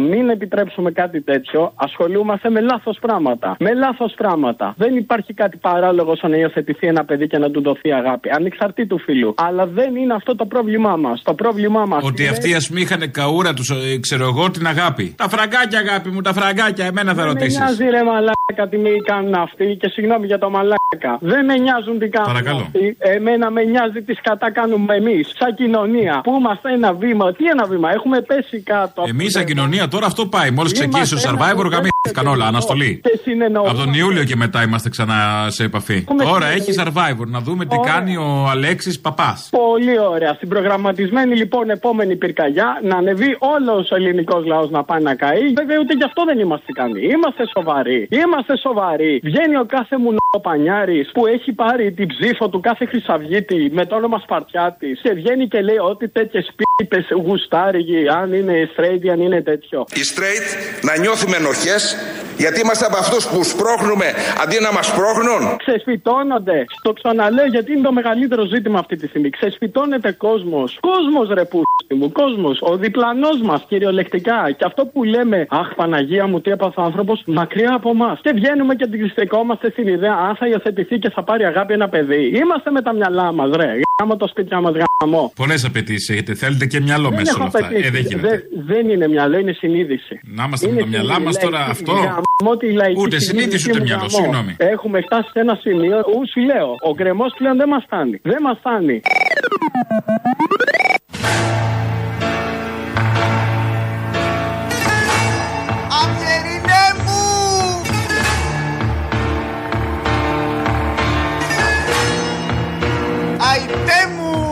μην επιτρέψουμε κάτι τέτοιο, ασχολούμαστε με λάθος πράγματα. Με λάθος πράγματα. Δεν υπάρχει κάτι παράλογο στο να υιοθετηθεί ένα παιδί και να του δοθεί αγάπη. Ανεξαρτήτου φίλου. Αλλά δεν είναι αυτό το πρόβλημά μας. Το πρόβλημά μας. Ότι αυτοί ας πούμε είχαν καούρα τους, ξέρω εγώ, την αγάπη. Τα φραγκάκια, αγάπη μου, τα φραγκάκια, εμένα θα Δεν με ρωτήσεις. νοιάζει ρε μαλάκα τι με κάνουν αυτοί και συγγνώμη για το μαλάκα. Δεν με νοιάζουν τι κάνουν. Παρακαλώ. Ε, Εμένα με νοιάζει τι κατά κάνουμε εμείς, σαν κοινωνία. Που είμαστε ένα βήμα. Τι ένα βήμα, έχουμε πέσει κάτω. Εμείς σαν κοινωνία τώρα αυτό πάει. Μόλις ξεκίνησε ο Είμαστε ένα survivor, μοντέλο γαμήθηκαν όλα. Αναστολή. Και συνεννοούμε. Από τον Ιούλιο και μετά είμαστε ξανά σε επαφή. Έχουμε Τώρα συνεννοηθεί. έχει survivor. Να δούμε τι Ωραία. κάνει ο Αλέξης Παπάς. Πολύ ωραία. Στην προγραμματισμένη λοιπόν επόμενη πυρκαγιά να ανεβεί όλος ο ελληνικός λαός να πάει να καεί. Βέβαια ούτε γι' αυτό δεν είμαστε ικανοί. Είμαστε σοβαροί. Είμαστε σοβαροί. Βγαίνει ο κάθε μου πανιάρης που έχει πάρει την ψήφο του κάθε Χρυσαυγίτη με το όνομα Σπαρτιάτη και βγαίνει και λέει ότι τέτοιες πίπες γουστάρι, αν είναι straight, αν είναι τέτοιο. Οι straight να νιώθουμε ενοχές γιατί είμαστε από αυτούς που σπρώχνουμε αντί να μας σπρώχνουν. Ξεσφυτώνονται. Το ξαναλέω γιατί είναι το μεγαλύτερο ζήτημα αυτή τη στιγμή. Ξεσφυτώνεται κόσμος. Κόσμος ρε πούστη μου, κόσμος. Ο διπλανός μας κυριολεκτικά. Και αυτό που λέμε, Αχ Παναγία μου, τι έπαθε ο άνθρωπος, μακριά από εμά. Και βγαίνουμε και αντιστεκόμαστε στην ιδέα, αν θα υιοθετηθεί και θα πάρει αγάπη ένα παιδί. Είμαστε με τα μυαλά μας, ρε. Γάμο το σπίτι μας, γάμο. Πολλές απαιτήσεις έχετε. Θέλετε και μυαλό Δεν μέσα σε έχω όλα αυτά. απαιτήσει. Ε, δεν γίνεται. Δεν- δεν είναι μυαλό, είναι συνείδηση. Να είμαστε με Είναι τα μυαλά μας συνείδηση, τώρα λαϊκή- αυτό; γαμώ τη λαϊκή Ούτε συνείδηση ούτε μου, μυαλό, γαμώ. συγγνώμη. Έχουμε φτάσει σε ένα σημείο où σου λέω, ο γκρεμός πλέον δεν μας φτάνει. Δεν μας φτάνει. Αϊτέ μου!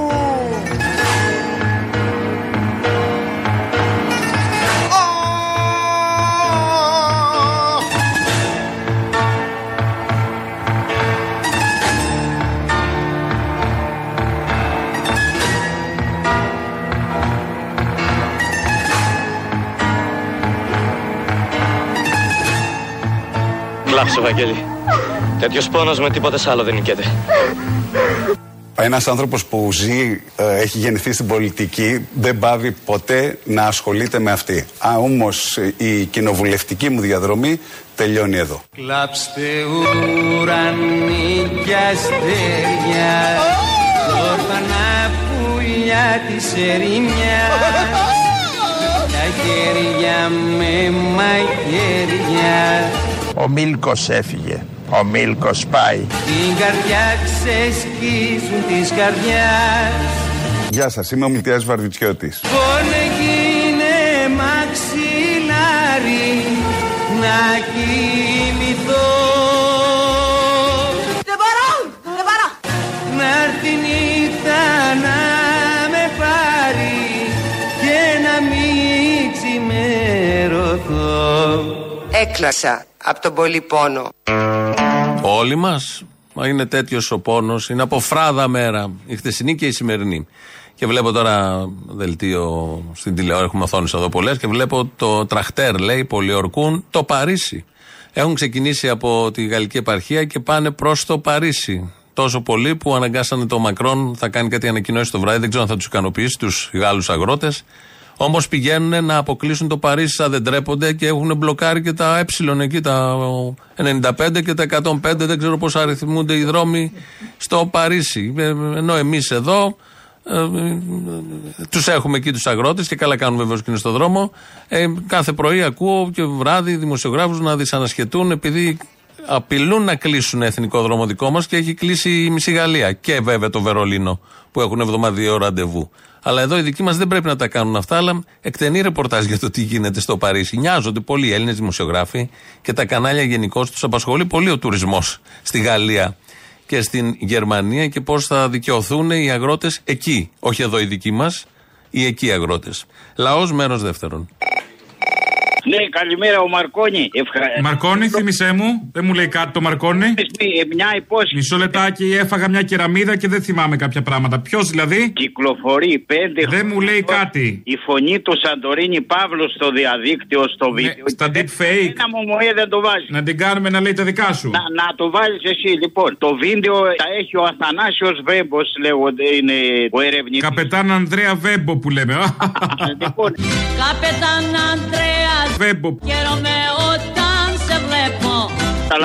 Λάψε, Βαγγέλη. Τέτοιος πόνος με τίποτε άλλο δεν νικέται. Ένας άνθρωπος που ζει, ε, έχει γεννηθεί στην πολιτική, δεν πάβει ποτέ να ασχολείται με αυτή. Α, όμως ε, η κοινοβουλευτική μου διαδρομή τελειώνει εδώ. Κλάψτε ουρανί και αστέρια Όρφανα πουλιά της ερημιάς Τα χέρια με μαχαίρια Ο Μίλκος έφυγε. Ο Μίλκος πάει. Την καρδιά ξεσκίζουν της καρδιάς Γεια σας, είμαι ο Μητιάς Βαρβιτσιώτης. Πόνε γίνε μαξιλάρι να κοιμηθώ Δεν μπορώ, δεν μπορώ Να έρθει νύχτα να με πάρει και να μην ξημερωθώ Έκλασα από τον πολύ πόνο. Όλοι μας. Μα είναι τέτοιος ο πόνος. Είναι από φράδα μέρα. Η χτεσινή και η σημερινή. Και βλέπω τώρα δελτίο στην τηλεόραση. Έχουμε οθόνες εδώ πολλές. Και βλέπω το τραχτέρ, λέει, πολιορκούν το Παρίσι. Έχουν ξεκινήσει από τη γαλλική επαρχία και πάνε προς το Παρίσι. Τόσο πολύ που αναγκάσανε το Μακρόν, θα κάνει κάτι ανακοινώσει το βράδυ. Δεν ξέρω αν θα τους ικανοποιήσει τους Γάλλους αγρότες. Όμως πηγαίνουν να αποκλείσουν το Παρίσι σαν δεν τρέπονται και έχουν μπλοκάρει και τα ε εκεί, τα 95 και τα 105. Δεν ξέρω πώς αριθμούνται οι δρόμοι στο Παρίσι. Ε, Ενώ εμείς εδώ ε, τους έχουμε εκεί τους αγρότες και καλά κάνουν βεβαίως και είναι στο δρόμο. Ε, κάθε πρωί ακούω και βράδυ δημοσιογράφους να δυσανασχετούν επειδή απειλούν να κλείσουν εθνικό δρόμο δικό μας και έχει κλείσει η μισή Γαλλία. Και βέβαια το Βερολίνο που έχουν εβδομαδιαίο ραντεβού. Αλλά εδώ οι δικοί μας δεν πρέπει να τα κάνουν αυτά, αλλά εκτενεί ρεπορτάζ για το τι γίνεται στο Παρίσι. Νοιάζονται πολύ οι Έλληνες δημοσιογράφοι και τα κανάλια γενικώ τους απασχολεί πολύ ο τουρισμός στη Γαλλία και στην Γερμανία και πώς θα δικαιωθούν οι αγρότες εκεί. Όχι εδώ οι δικοί μας, οι εκεί αγρότες. Λαός μέρος δεύτερον. Ναι, καλημέρα, ο Μαρκόνι. Ευχα... Μαρκόνι, θύμισέ μου. Δεν μου λέει κάτι το Μαρκόνι. Ε, Μια υπόσχεση. Μισό λεπτάκι, έφαγα μια κεραμίδα και δεν θυμάμαι κάποια πράγματα. Ποιος δηλαδή; Κυκλοφορεί πέντε Δεν μου λέει κάτι. Η φωνή του Σαντορίνη Παύλος στο διαδίκτυο, στο βίντεο. Στα deep fake. Ένα μου μου δεν το βάζει. Να την κάνουμε να λέει τα δικά σου. Να, να το βάλεις εσύ, λοιπόν. Το βίντεο τα έχει ο Αθανάσιος Βέμπος, λέγονται, είναι ο ερευνητής. Καπετάν Ανδρέα Βέμπο που λέμε. λοιπόν, Καπετάν Ανδρέας Βέμπο. Χαίρομαι όταν σε βλέπω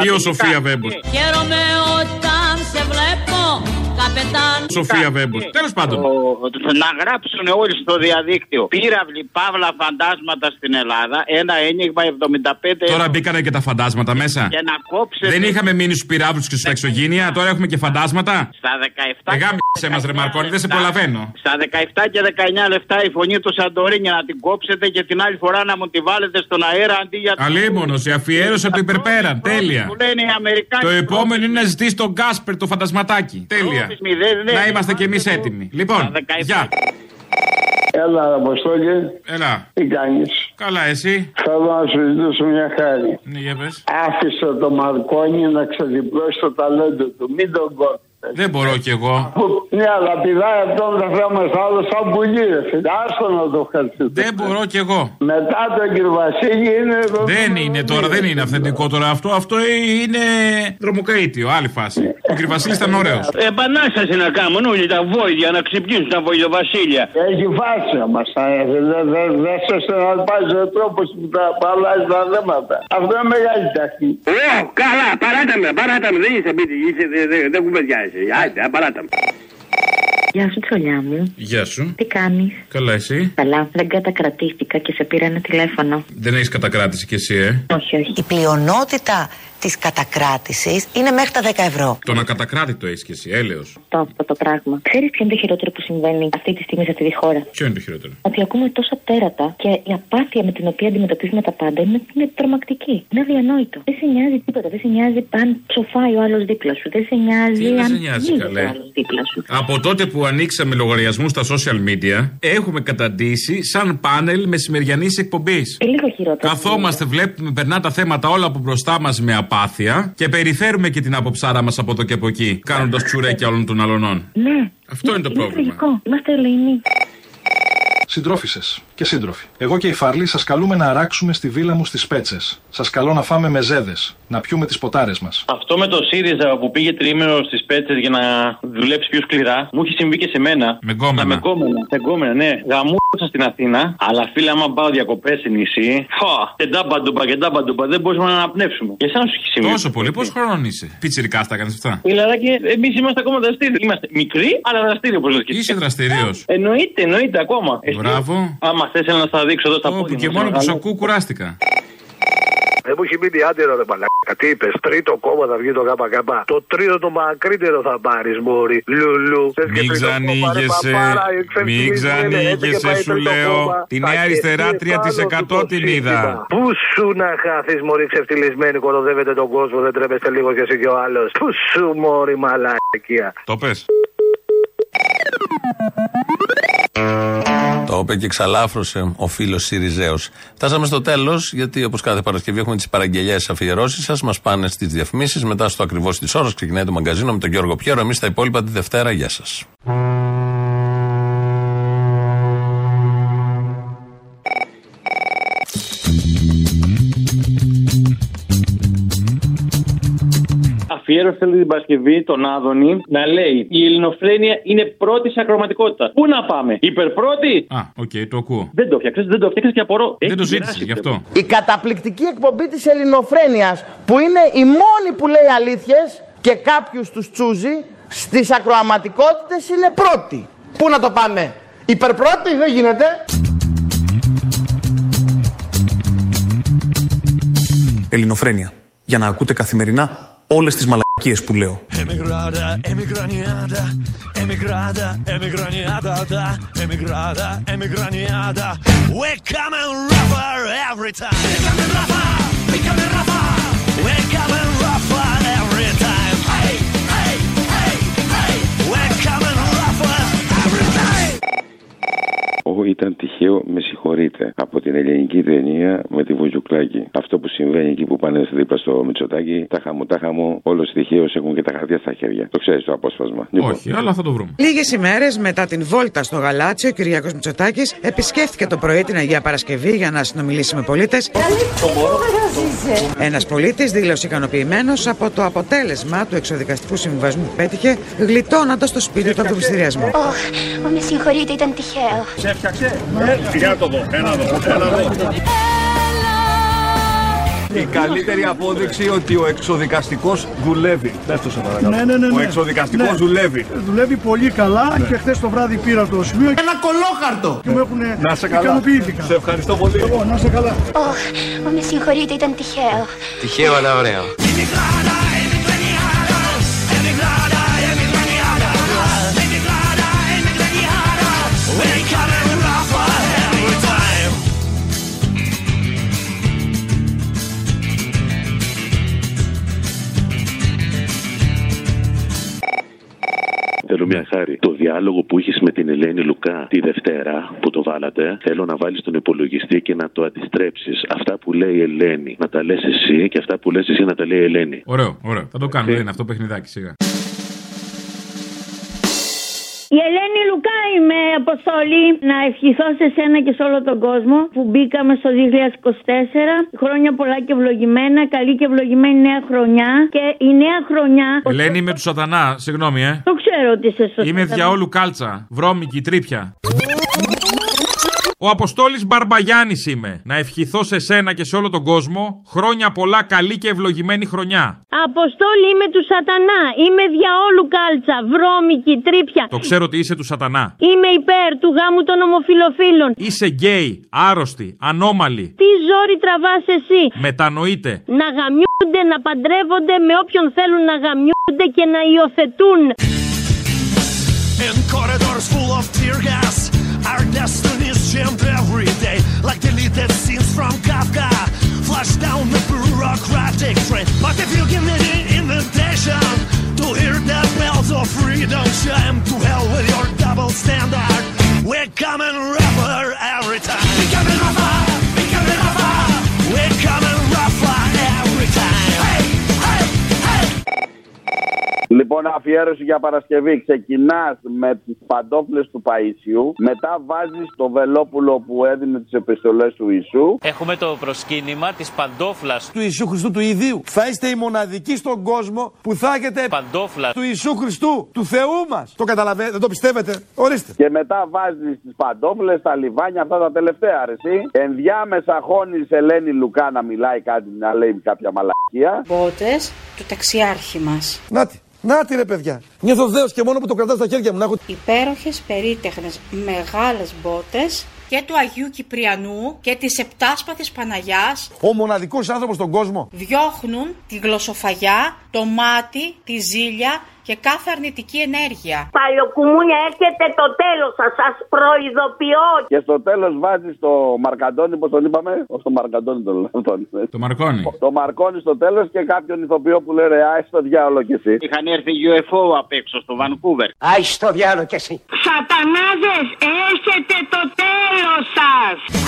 Ή ο Σοφία Βέμπος. Χαίρομαι όταν σε βλέπω καπετάν. Σοφία Βέμπος. Τέλος πάντων. Ο- να γράψουν όλοι στο διαδίκτυο. Πύραυλοι, παύλα, φαντάσματα στην Ελλάδα. Ένα ένιγμα 75. Τώρα μπήκανε και τα φαντάσματα μέσα. Και να κόψετε. Δεν είχαμε μείνει στους πυράβλους και στου εξωγήνια, τώρα έχουμε και φαντάσματα. Στα 17. Εγάμισε μας, ρε Μαρκόνη, δεν σε προλαβαίνω. Στα 17 και 19 λεπτά η φωνή του Σαντορίνη να την κόψετε και την άλλη φορά να μου τη βάλετε στον αέρα αντί για Αλίμονος, η αφιέρωση από το υπερπέραν. Τέλεια. που λένε οι Αμερικάνοι. Το επόμενο είναι να ζητήσει τον Γκάσπερ το φαντασματάκι. Τέλεια. Μηδέν, Να είμαστε κι εμείς έτοιμοι. Λοιπόν, γεια. Έλα, Αποστόλη. Έλα. Τι κάνεις; Καλά, εσύ; Θέλω να σου ζητήσω μια χάρη. Ναι, για πες. Άφησε το Μαρκόνι να ξεδιπλώσει το ταλέντο του. Μην τον κόψεις. Δεν μπορώ κι εγώ. Ναι, αλλά πηδάει αυτόν το θέμα άλλο σαν πουλί. ρε φίλε. Άστο να το ευχαριστήσω. Δεν μπορώ κι εγώ. Μετά τον κύριο Βασίλη είναι εδώ. Δεν είναι τώρα, δεν είναι αυθεντικό τώρα αυτό. Αυτό είναι δρομοκαίτιο, άλλη φάση. Ο κ. Βασίλης ήταν ωραίος. Επανάσταση να κάνουν όλοι τα βόηδια να ξυπνήσουν τα βοηδοβασίλια. Έχει φάση μα. Δεν δε σε συναρπάζει ο τρόπος που τα αλλάζεις τα θέματα. Αυτό είναι μεγάλη ταχύ. Ω, καλά, παράτα με, παράτα με, δεν είσαι σπίτι, είσαι, δεν δε, δε κουβεντιάζεσαι. Άιντε, παράτα με. Γεια σου, τσολιά μου. Γεια σου. Τι κάνεις; Καλά, εσύ; Καλά, δεν κατακρατήθηκα και σε πήρα ένα τηλέφωνο. Δεν έχεις κατακράτηση κι εσύ, ε; Όχι, όχι. Η πλειονότητα της κατακράτησης είναι μέχρι τα 10 ευρώ. Το να κατακράτη το έχεις κι εσύ, έλεος. Το αυτό το πράγμα. Ξέρεις ποιο είναι το χειρότερο που συμβαίνει αυτή τη στιγμή σε αυτή τη χώρα; Ποιο είναι το χειρότερο; Ότι ακούμε τόσα τέρατα και η απάθεια με την οποία αντιμετωπίζουμε τα πάντα είναι, είναι τρομακτική. Είναι αδιανόητο. Δεν σε νοιάζει τίποτα. Δεν σε νοιάζει αν ψοφάει ο άλλος δίπλα σου. Δεν σε νοιάζει Τι δεν αν σε νοιάζει, πνίγεται καλέ. ο άλλος δίπλα σου. Από τότε που ανοίξαμε λογαριασμούς στα social media, έχουμε καταντήσει σαν πάνελ μεσημεριανής εκπομπής. Και λίγο χειρότερο. Καθόμαστε, βλέπουμε, περνά τα θέματα όλα από μπροστά μας με απάθεια και περιφέρουμε και την αποψάρα μας από εδώ και από εκεί, κάνοντας τσουρέκια όλων των αλωνών. Ναι. Αυτό είναι το πρόβλημα. Τραγικό. Είμαστε ελεηνοί. Συντρόφισε και σύντροφοι. Εγώ και η Φαρλή σας καλούμε να αράξουμε στη βίλα μου στις Πέτσες. Σας καλώ να φάμε μεζέδε, να πιούμε τις ποτάρες μας. Αυτό με το ΣΥΡΙΖΑ που πήγε τρίμηνο στις πέτσες για να δουλέψει πιο σκληρά, μου έχει συμβεί και σε μένα. Με γκόμενα. Με γκόμενα. Με γκόμενα, ναι. Γαμούσα στην Αθήνα, αλλά φίλε, άμα πάω διακοπές σε νησί, φα, και ντάμπαντουμπα και ντάμπαντουμπα, δεν μπορούμε να αναπνεύσουμε. Και εσά σου έχει συμβεί. Τόσο πολύ, πόσο χρόνο είσαι; Πιτσυρικά τα κάνεις αυτά; Δηλαδή, εμείς είμαστε ακόμα δραστήριοι. Είμαστε μικροί, αλλά δραστήριοι όπως λες και εσύ. Είσαι δραστηριό. Εννοείται, εννοείται ακόμα. Εσύ, Μπράβο. Άμα θες να στα δείξω εδώ στα Όπου πόδια και μας, μόνο που να σε κάνω. ακούω κουράστηκα. Δεν μου έχει μείνει άντερα ρε μαλάκα. Τι είπες, τρίτο κόμμα θα βγει το ΚΚ. Το τρίτο το μακρύτερο θα πάρεις, Μόρι. Λουλου. Θες και Μην τρίτο κόμμα, ρε ξανήγεσαι, παπάρα, η εξεφτυλισμένη, μην έτσι και ξανήγεσαι, πάει σου τρίτο λέω. κόμμα. Τη Θα νέα αριστερά κερδίσει 3% πάνω του το την σύστημα. είδα. Πού σου να χάθεις, Μόρι, ξεφτυλισμένη, κοροδεύετε τον κόσμο, δεν τρέπεστε λίγο κι εσύ κι ο άλλος. Πού σου, Μόρι, μαλακία. Το πες. Το είπε και εξαλάφρωσε ο φίλος Σιριζέος. Φτάσαμε στο τέλος, γιατί όπως κάθε Παρασκευή έχουμε τις παραγγελίε αφιερώσεις σας. Μας πάνε στις διαφημίσεις. Μετά στο ακριβώς της ώρας ξεκινάει το μαγκαζίνο με τον Γιώργο Πιέρο. Εμείς τα υπόλοιπα τη Δευτέρα. Γεια σας. Αφιέρωσε θέλει την Παρασκευή τον Άδωνη να λέει Η ελληνοφρένεια είναι πρώτη σε ακροματικότητα. Πού να πάμε, υπερπρώτη. Α, οκ, το ακούω. Δεν το φτιάξες, δεν το φτιάξες και απορώ. Δεν Έχει το ζήτησες γυράσει γι' αυτό. Η καταπληκτική εκπομπή της ελληνοφρένειας που είναι η μόνη που λέει αλήθειες και κάποιους τους τσούζει στις ακροαματικότητες είναι πρώτη. Πού να το πάμε, υπερπρώτη δεν γίνεται. Ελληνοφρένεια. Για να ακούτε καθημερινά όλες τις μαλακίες που λέω. Emigrada, emigraniada, emigrada, emigraniada, da, emigrada, emigraniada. We're coming rougher every time. Ω, ήταν τυχαίο, με συγχωρείτε. Από την ελληνική ταινία με τη Βουζουκλάκη. Αυτό που συμβαίνει εκεί που πάνε δίπλα στο Μητσοτάκι, τα χαμού, τα χαμού, όλος τυχαίω έχουν και τα χαρτιά στα χέρια. Το ξέρεις το απόσπασμα. Λοιπόν, Όχι, αλλά θα το βρούμε. Λίγες ημέρες μετά την βόλτα στο Γαλάτσι, ο Κυριακός Μητσοτάκης επισκέφθηκε το πρωί την Αγία Παρασκευή για να συνομιλήσει με πολίτες. Ένας πολίτης δήλωσε ικανοποιημένος από το αποτέλεσμα του εξοδικαστικού συμβιβασμού που πέτυχε, γλιτώνοντας το σπίτι του από τον πληστηριασμό. Ω, με συγχωρείτε, ήταν τυχαίο. Σε έφτιαξε. Για το δω, ένα δω, ένα δω. Η καλύτερη απόδειξη ότι ο εξοδικαστικός δουλεύει. Πες το σε παρακαλώ. Ναι, ναι, ναι, Ο ναι. εξοδικαστικός Ναι. δουλεύει. Δουλεύει πολύ καλά και χθες το βράδυ πήρα το σημείο. Ένα κολόχαρτο! Και μου έχουν Να σε καλά. ικανοποιήθηκα. Σε ευχαριστώ πολύ. Εγώ, να σε καλά. Ωχ, με συγχωρείτε, ήταν τυχαίο. Τυχαίο αλλά ωραίο. Μια χάρη. Το διάλογο που είχες με την Ελένη Λουκά τη Δευτέρα που το βάλατε, θέλω να βάλεις τον υπολογιστή και να το αντιστρέψεις. Αυτά που λέει η Ελένη να τα λες εσύ και αυτά που λες εσύ να τα λέει η Ελένη. Ωραίο, ωραίο. Θα το κάνουμε. Δεν είναι αυτό παιχνιδάκι σιγά. Η Ελένη Λουκά είμαι, Αποστόλη. Να ευχηθώ σε σένα και σε όλο τον κόσμο που μπήκαμε στο 2024. Χρόνια πολλά και ευλογημένα. Καλή και ευλογημένη νέα χρονιά. Και η νέα χρονιά. Ελένη, είμαι του Σατανά. Συγγνώμη, ε. Το ξέρω ότι είσαι σωστό. Είμαι διαόλου κάλτσα. Βρώμικη, τρίπια. Ο Αποστόλης Μπαρμπαγιάννης είμαι. Να ευχηθώ σε σένα και σε όλο τον κόσμο χρόνια πολλά, καλή και ευλογημένη χρονιά. Αποστόλη είμαι του Σατανά. Είμαι διαόλου κάλτσα. Βρώμικη, τρίπια. Το ξέρω ότι είσαι του Σατανά. Είμαι υπέρ του γάμου των ομοφιλοφίλων. Είσαι γκέι, άρρωστη, ανώμαλη. Τι ζόρι τραβάς εσύ; Μετανοείτε. Να γαμιούνται, να παντρεύονται με όποιον θέλουν να γαμιούνται και να υιοθετούν. Flash down the bureaucratic train. But if you give me the invitation to hear the bells of freedom chime, to hell with your double standard. We're coming rougher Λοιπόν, αφιέρωση για Παρασκευή. Ξεκινάς με τις παντόφλες του Παϊσιού. Μετά βάζεις το βελόπουλο που έδινε τις επιστολές του Ιησού. Έχουμε το προσκύνημα της παντόφλας του Ιησού Χριστού του Ιδίου. Θα είστε οι μοναδικοί στον κόσμο που θα έχετε παντόφλα του Ιησού Χριστού, του Θεού μας. Το καταλαβαίνετε, δεν το πιστεύετε; Ορίστε. Και μετά βάζεις τις παντόφλες, τα λιβάνια, αυτά τα τελευταία αρεσί. Ενδιάμεσα χώνεις Ελένη Λουκά να μιλάει κάτι, να λέει κάποια μαλακία. Μπότε του ταξιάρχη μας. Νάτι. Νάτι ρε παιδιά. Νιώθω δέος και μόνο που το κρατάω στα χέρια μου να έχω. Υπέροχες, περίτεχνες, μεγάλες μπότες και του Αγίου Κυπριανού και της Επτάσπαθης Παναγιάς Ο μοναδικός άνθρωπος στον κόσμο. διώχνουν τη γλωσσοφαγιά, το μάτι, τη ζήλια και κάθε αρνητική ενέργεια. Παλιοκουμούνια έρχεται το τέλος σας, σας προειδοποιώ. Και στο τέλος βάζεις το Μαρκαντόνι, πώς τον είπαμε; Όχι το Μαρκαντόνι τον λέω. αυτόν. Το Μαρκόνι. Το Μαρκόνι στο τέλος και κάποιον ηθοποιό που λέει ρε, άι στο διάολο κι εσύ. Είχαν έρθει UFO απ' έξω στο Βανκούβερ. Άι στο διάλογο κι εσύ. Σατανάδες, έρχεται το τέλος σας.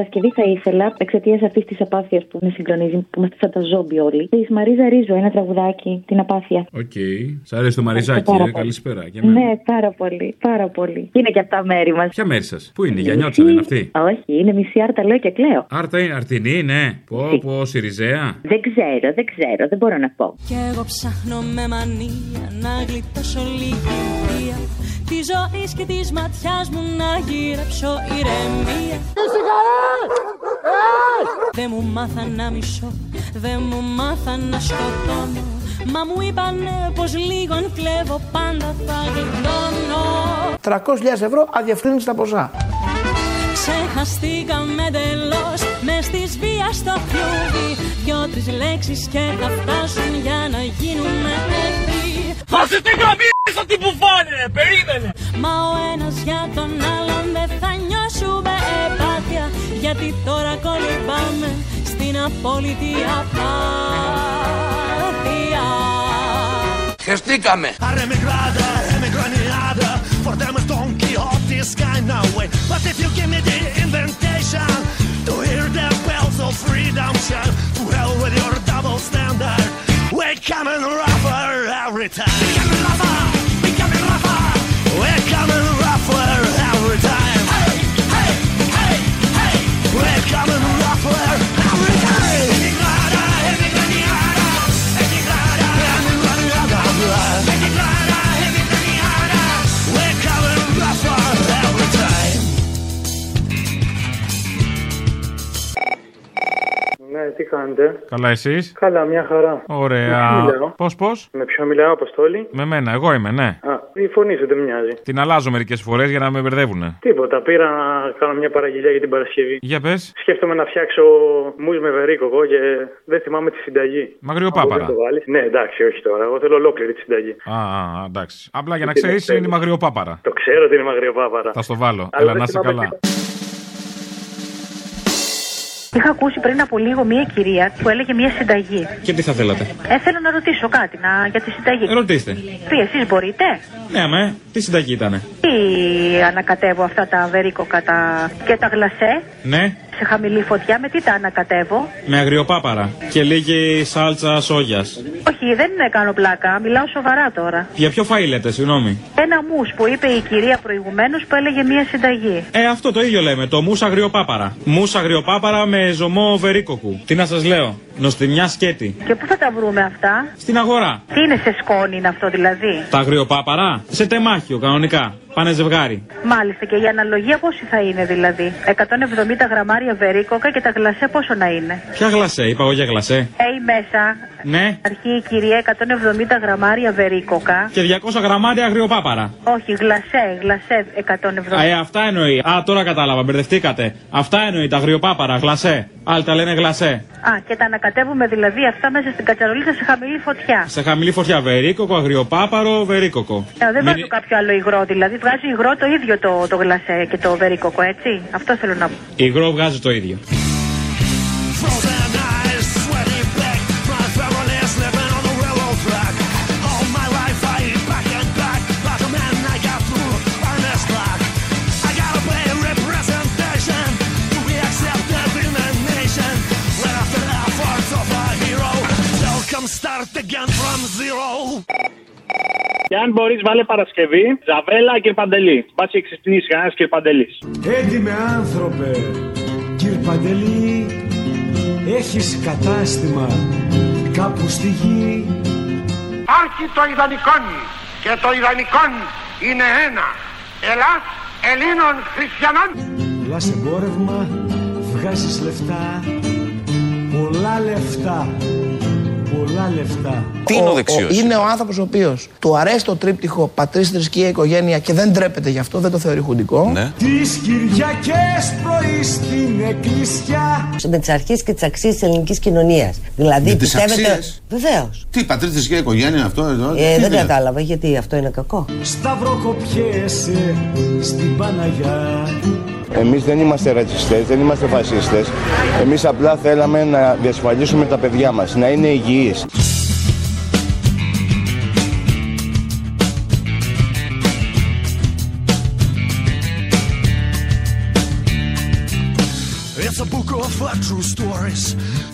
Παρασκευή θα ήθελα, εξαιτίας αυτής της απάθειας που με συγκλονίζει, που είμαστε σαν τα ζόμπι όλοι, της Μαρίζα Ρίζου, ένα τραγουδάκι, την απάθεια. Οκ. Σ' αρέσει το μαριζάκι, Πάρα ε. πολύ. Καλησπέρα. Για μένα. Ναι, πάρα πολύ, πάρα πολύ. Είναι και αυτά μέρη μας. Ποια μέρη σας, Πού είναι, για νιώτσα δεν είναι αυτή; Όχι, είναι μισή άρτα, λέω και κλαίω. Άρτα είναι, αρτινή, ναι. Πω, πω, Συριζαία. Δεν ξέρω, δεν ξέρω, δεν μπορώ να πω. Κι εγώ ψάχνω με μανία να γλιτώσω λίγη βία Τη ζωή και της ματιάς μου να γυρέψω ηρεμία. Δεν μου μάθα να μισώ, δεν μου μάθα να σκοτώνω. Μα μου είπανε πως λίγο αν κλέβω πάντα θα γλιτώνω. 300.000 ευρώ αδιαφθύνει τα ποσά. Ξεχαστήκαμε τελώς μες της βίας στο φλούδι Δυο-τρεις λέξεις και θα φτάσουν για να γίνουμε εχθροί Θα σε την γαμίσω την μπουφάνε, περίμενε. Μα ο ένας για τον άλλον δεν θα νιώσουμε επάθεια Γιατί τώρα κολυμπάμε στην απόλυτη απάθεια Χεστήκαμε. Arremigrada, emigraniada, for them is Don Quixote's kind of way. But if you give me the invitation τι κάνετε; Καλά, εσείς; Καλά, μια χαρά. Με Ωραία. ποιον μιλάω; Πώς, πώς; Με ποιον μιλάω, Αποστόλη; Με μένα, εγώ είμαι, ναι. Α, η φωνή σου δεν μοιάζει. Την αλλάζω μερικές φορές για να με μπερδεύουνε. Τίποτα, πήρα να κάνω μια παραγγελία για την Παρασκευή. Για πες. Σκέφτομαι να φτιάξω μουζ με βερίκοκο και δεν θυμάμαι τη συνταγή. Μαγριοπάπαρα. Αν μπορείς να το βάλεις. Ναι, εντάξει, όχι τώρα. Εγώ θέλω ολόκληρη τη συνταγή. Α, α, εντάξει. Απλά για να Τι ξέρεις, δεν είναι η μαγριοπάπαρα. Το ξέρω ότι είναι μαγριοπάπαρα. Θα στο βάλω. Αλλά Έλα, δεν να είσαι θυμάμαι καλά. Είχα ακούσει πριν από λίγο μία κυρία που έλεγε μία συνταγή. Και τι θα θέλατε; Ε, θέλω να ρωτήσω κάτι να, για τη συνταγή. Ρωτήστε. Τι, εσείς μπορείτε; Ναι, αμέ, τι συνταγή ήταν. Τι ανακατεύω αυτά τα βερίκοκα τα... και τα γλασέ; Ναι, σε χαμηλή φωτιά, με τι τα ανακατεύω; με αγριοπάπαρα και λίγη σάλτσα σόγιας. Όχι, δεν κάνω πλάκα, μιλάω σοβαρά τώρα. Για ποιο φαΐ λέτε, συγγνώμη; Ένα μους που είπε η κυρία προηγουμένως που έλεγε μία συνταγή. Ε, αυτό το ίδιο λέμε, το μουσα αγριοπάπαρα. Μουσα αγριοπάπαρα με ζωμό βερίκοκου. Τι να σας λέω, νοστιμιά σκέτη. Και πού θα τα βρούμε αυτά; Στην αγορά. Τι είναι σε σκόνη είναι αυτό δηλαδή; Τα αγριοπάπαρα; Σε τεμάχιο κανονικά. Πάνε ζευγάρι. Μάλιστα και η αναλογία πόση θα είναι δηλαδή; 170 γραμμάρια βερίκοκα και τα γλασέ πόσο να είναι; Ποια γλασέ, είπα εγώ για γλασέ. Έχει μέσα. Ναι. Αρχή η κυρία 170 γραμμάρια βερίκοκα. Και 200 γραμμάρια αγριοπάπαρα. Όχι, γλασέ, γλασέ 170. Α, ε, αυτά εννοεί. Α, τώρα κατάλαβα, μπερδευτήκατε. Αυτά εννοεί τα αγριοπάπαρα, γλασέ. Άλλοι τα λένε γλασέ. Α, και τα ανακατεύουμε δηλαδή αυτά μέσα στην κατσαρολίτσα σε χαμηλή φωτιά. Σε χαμηλή φωτιά, βερίκοκο, αγριοπάπαρο, βερίκοκο. Ε, δεν Μην- βάζω κάποιο άλλο υγρό, δηλαδή βγάζει υγρό το ίδιο το, το γλασέ και το βερίκοκο, έτσι. Αυτό θέλω να πω. Υγρό βγάζει το ίδιο. Start again from zero. Και αν μπορείς, βάλε Παρασκευή, Ζαβέλα, κύριε Παντελή. Μπας και ξυπνήσεις κανένας κύριε Παντελής. Έντιμε άνθρωπε, κύριε Παντελή, έχεις κατάστημα κάπου στη γη. Άρχι το ιδανικόν και το ιδανικόν είναι ένα. Ελλάς Ελλήνων Χριστιανών. Πουλάς εμπόρευμα, βγάζεις λεφτά, πολλά λεφτά, πολλά λεφτά. Τι είναι ο δεξιός; Είναι ο άνθρωπος ο οποίος του αρέσει το τρίπτυχο πατρί, θρησκεία, οικογένεια και δεν τρέπεται γι' αυτό, δεν το θεωρεί χουντικό. Ναι. Τις Κυριακές πρωί στην εκκλησιά. με τι αρχέ και τι αξίε της ελληνικής κοινωνίας. Δηλαδή, Με τις πιστεύετε. αξίες; Βεβαίως. Τι, πατρίδες και οικογένεια αυτό εδώ; Ε, τι δεν είναι; κατάλαβα γιατί αυτό είναι κακό. Σταυροκοπιέσαι στην Παναγιά. Εμείς δεν είμαστε ρατσιστές, δεν είμαστε φασίστες. Εμείς απλά θέλαμε να διασφαλίσουμε τα παιδιά μας, να είναι υγιείς. It's a book of uh, true stories,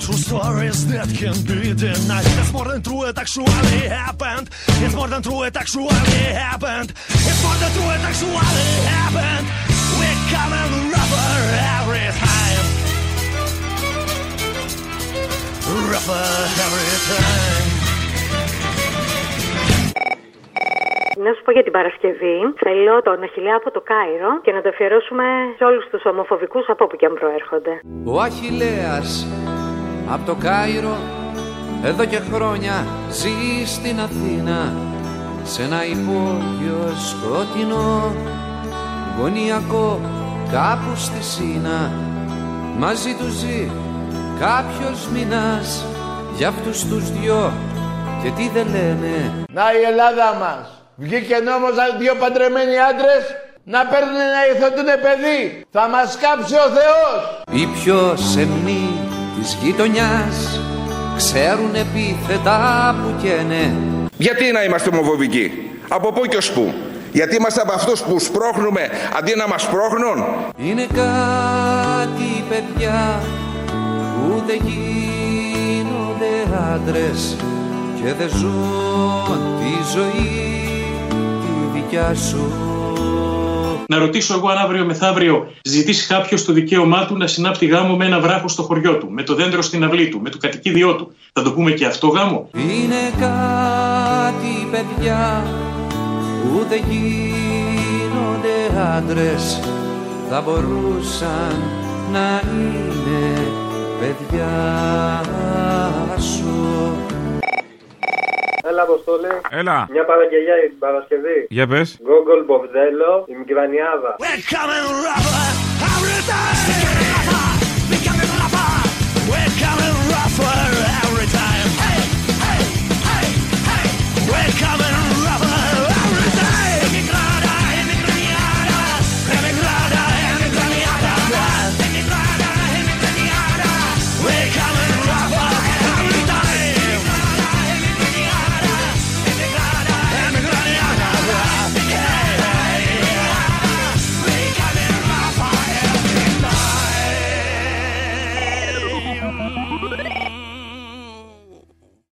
true stories that can be denied. It's more than true, it actually happened. It's more than true, it actually happened. It's more than true, it actually happened. We're coming rougher every time. Rougher every time. Να σου πω για την Παρασκευή. Θέλω τον Αχιλέα από το Κάιρο και να το αφιερώσουμε σε όλους τους ομοφοβικούς από όπου και αν προέρχονται. Ο Αχιλέας από το Κάιρο εδώ και χρόνια ζει στην Αθήνα σε ένα υπόγειο σκοτεινό γωνιακό κάπου στη Σίνα μαζί τους ζει κάποιος μήνας για αυτούς τους δυο και τι δεν λένε Να η Ελλάδα μας. Βγήκε νόμος να δύο παντρεμένοι άντρες να παίρνουν να υιοθετούν παιδί. Θα μας κάψει ο Θεός. Οι πιο σεμνοί της γειτονιάς ξέρουν επίθετα που καίνε Γιατί να είμαστε ομοφοβικοί, από πού και ως πού; Γιατί είμαστε από αυτούς που σπρώχνουμε αντί να μας σπρώχνουν. Είναι κάτι παιδιά που δεν γίνονται άντρες και δεν ζουν τη ζωή τη δικιά σου. Να ρωτήσω εγώ αν αύριο μεθαύριο ζητήσει κάποιος το δικαίωμά του να συνάπτει γάμο με ένα βράχο στο χωριό του, με το δέντρο στην αυλή του, με το κατοικίδιό του. Θα το πούμε και αυτό γάμο; Είναι κάτι παιδιά ούτε γίνονται άντρες θα μπορούσαν να είναι παιδιά σου. Έλα, Αποστόλη. Έλα. Μια παραγγελιά για την Παρασκευή. Για πες. Γκόγκολ Μποβδέλο, η Μικρανιάδα. We're coming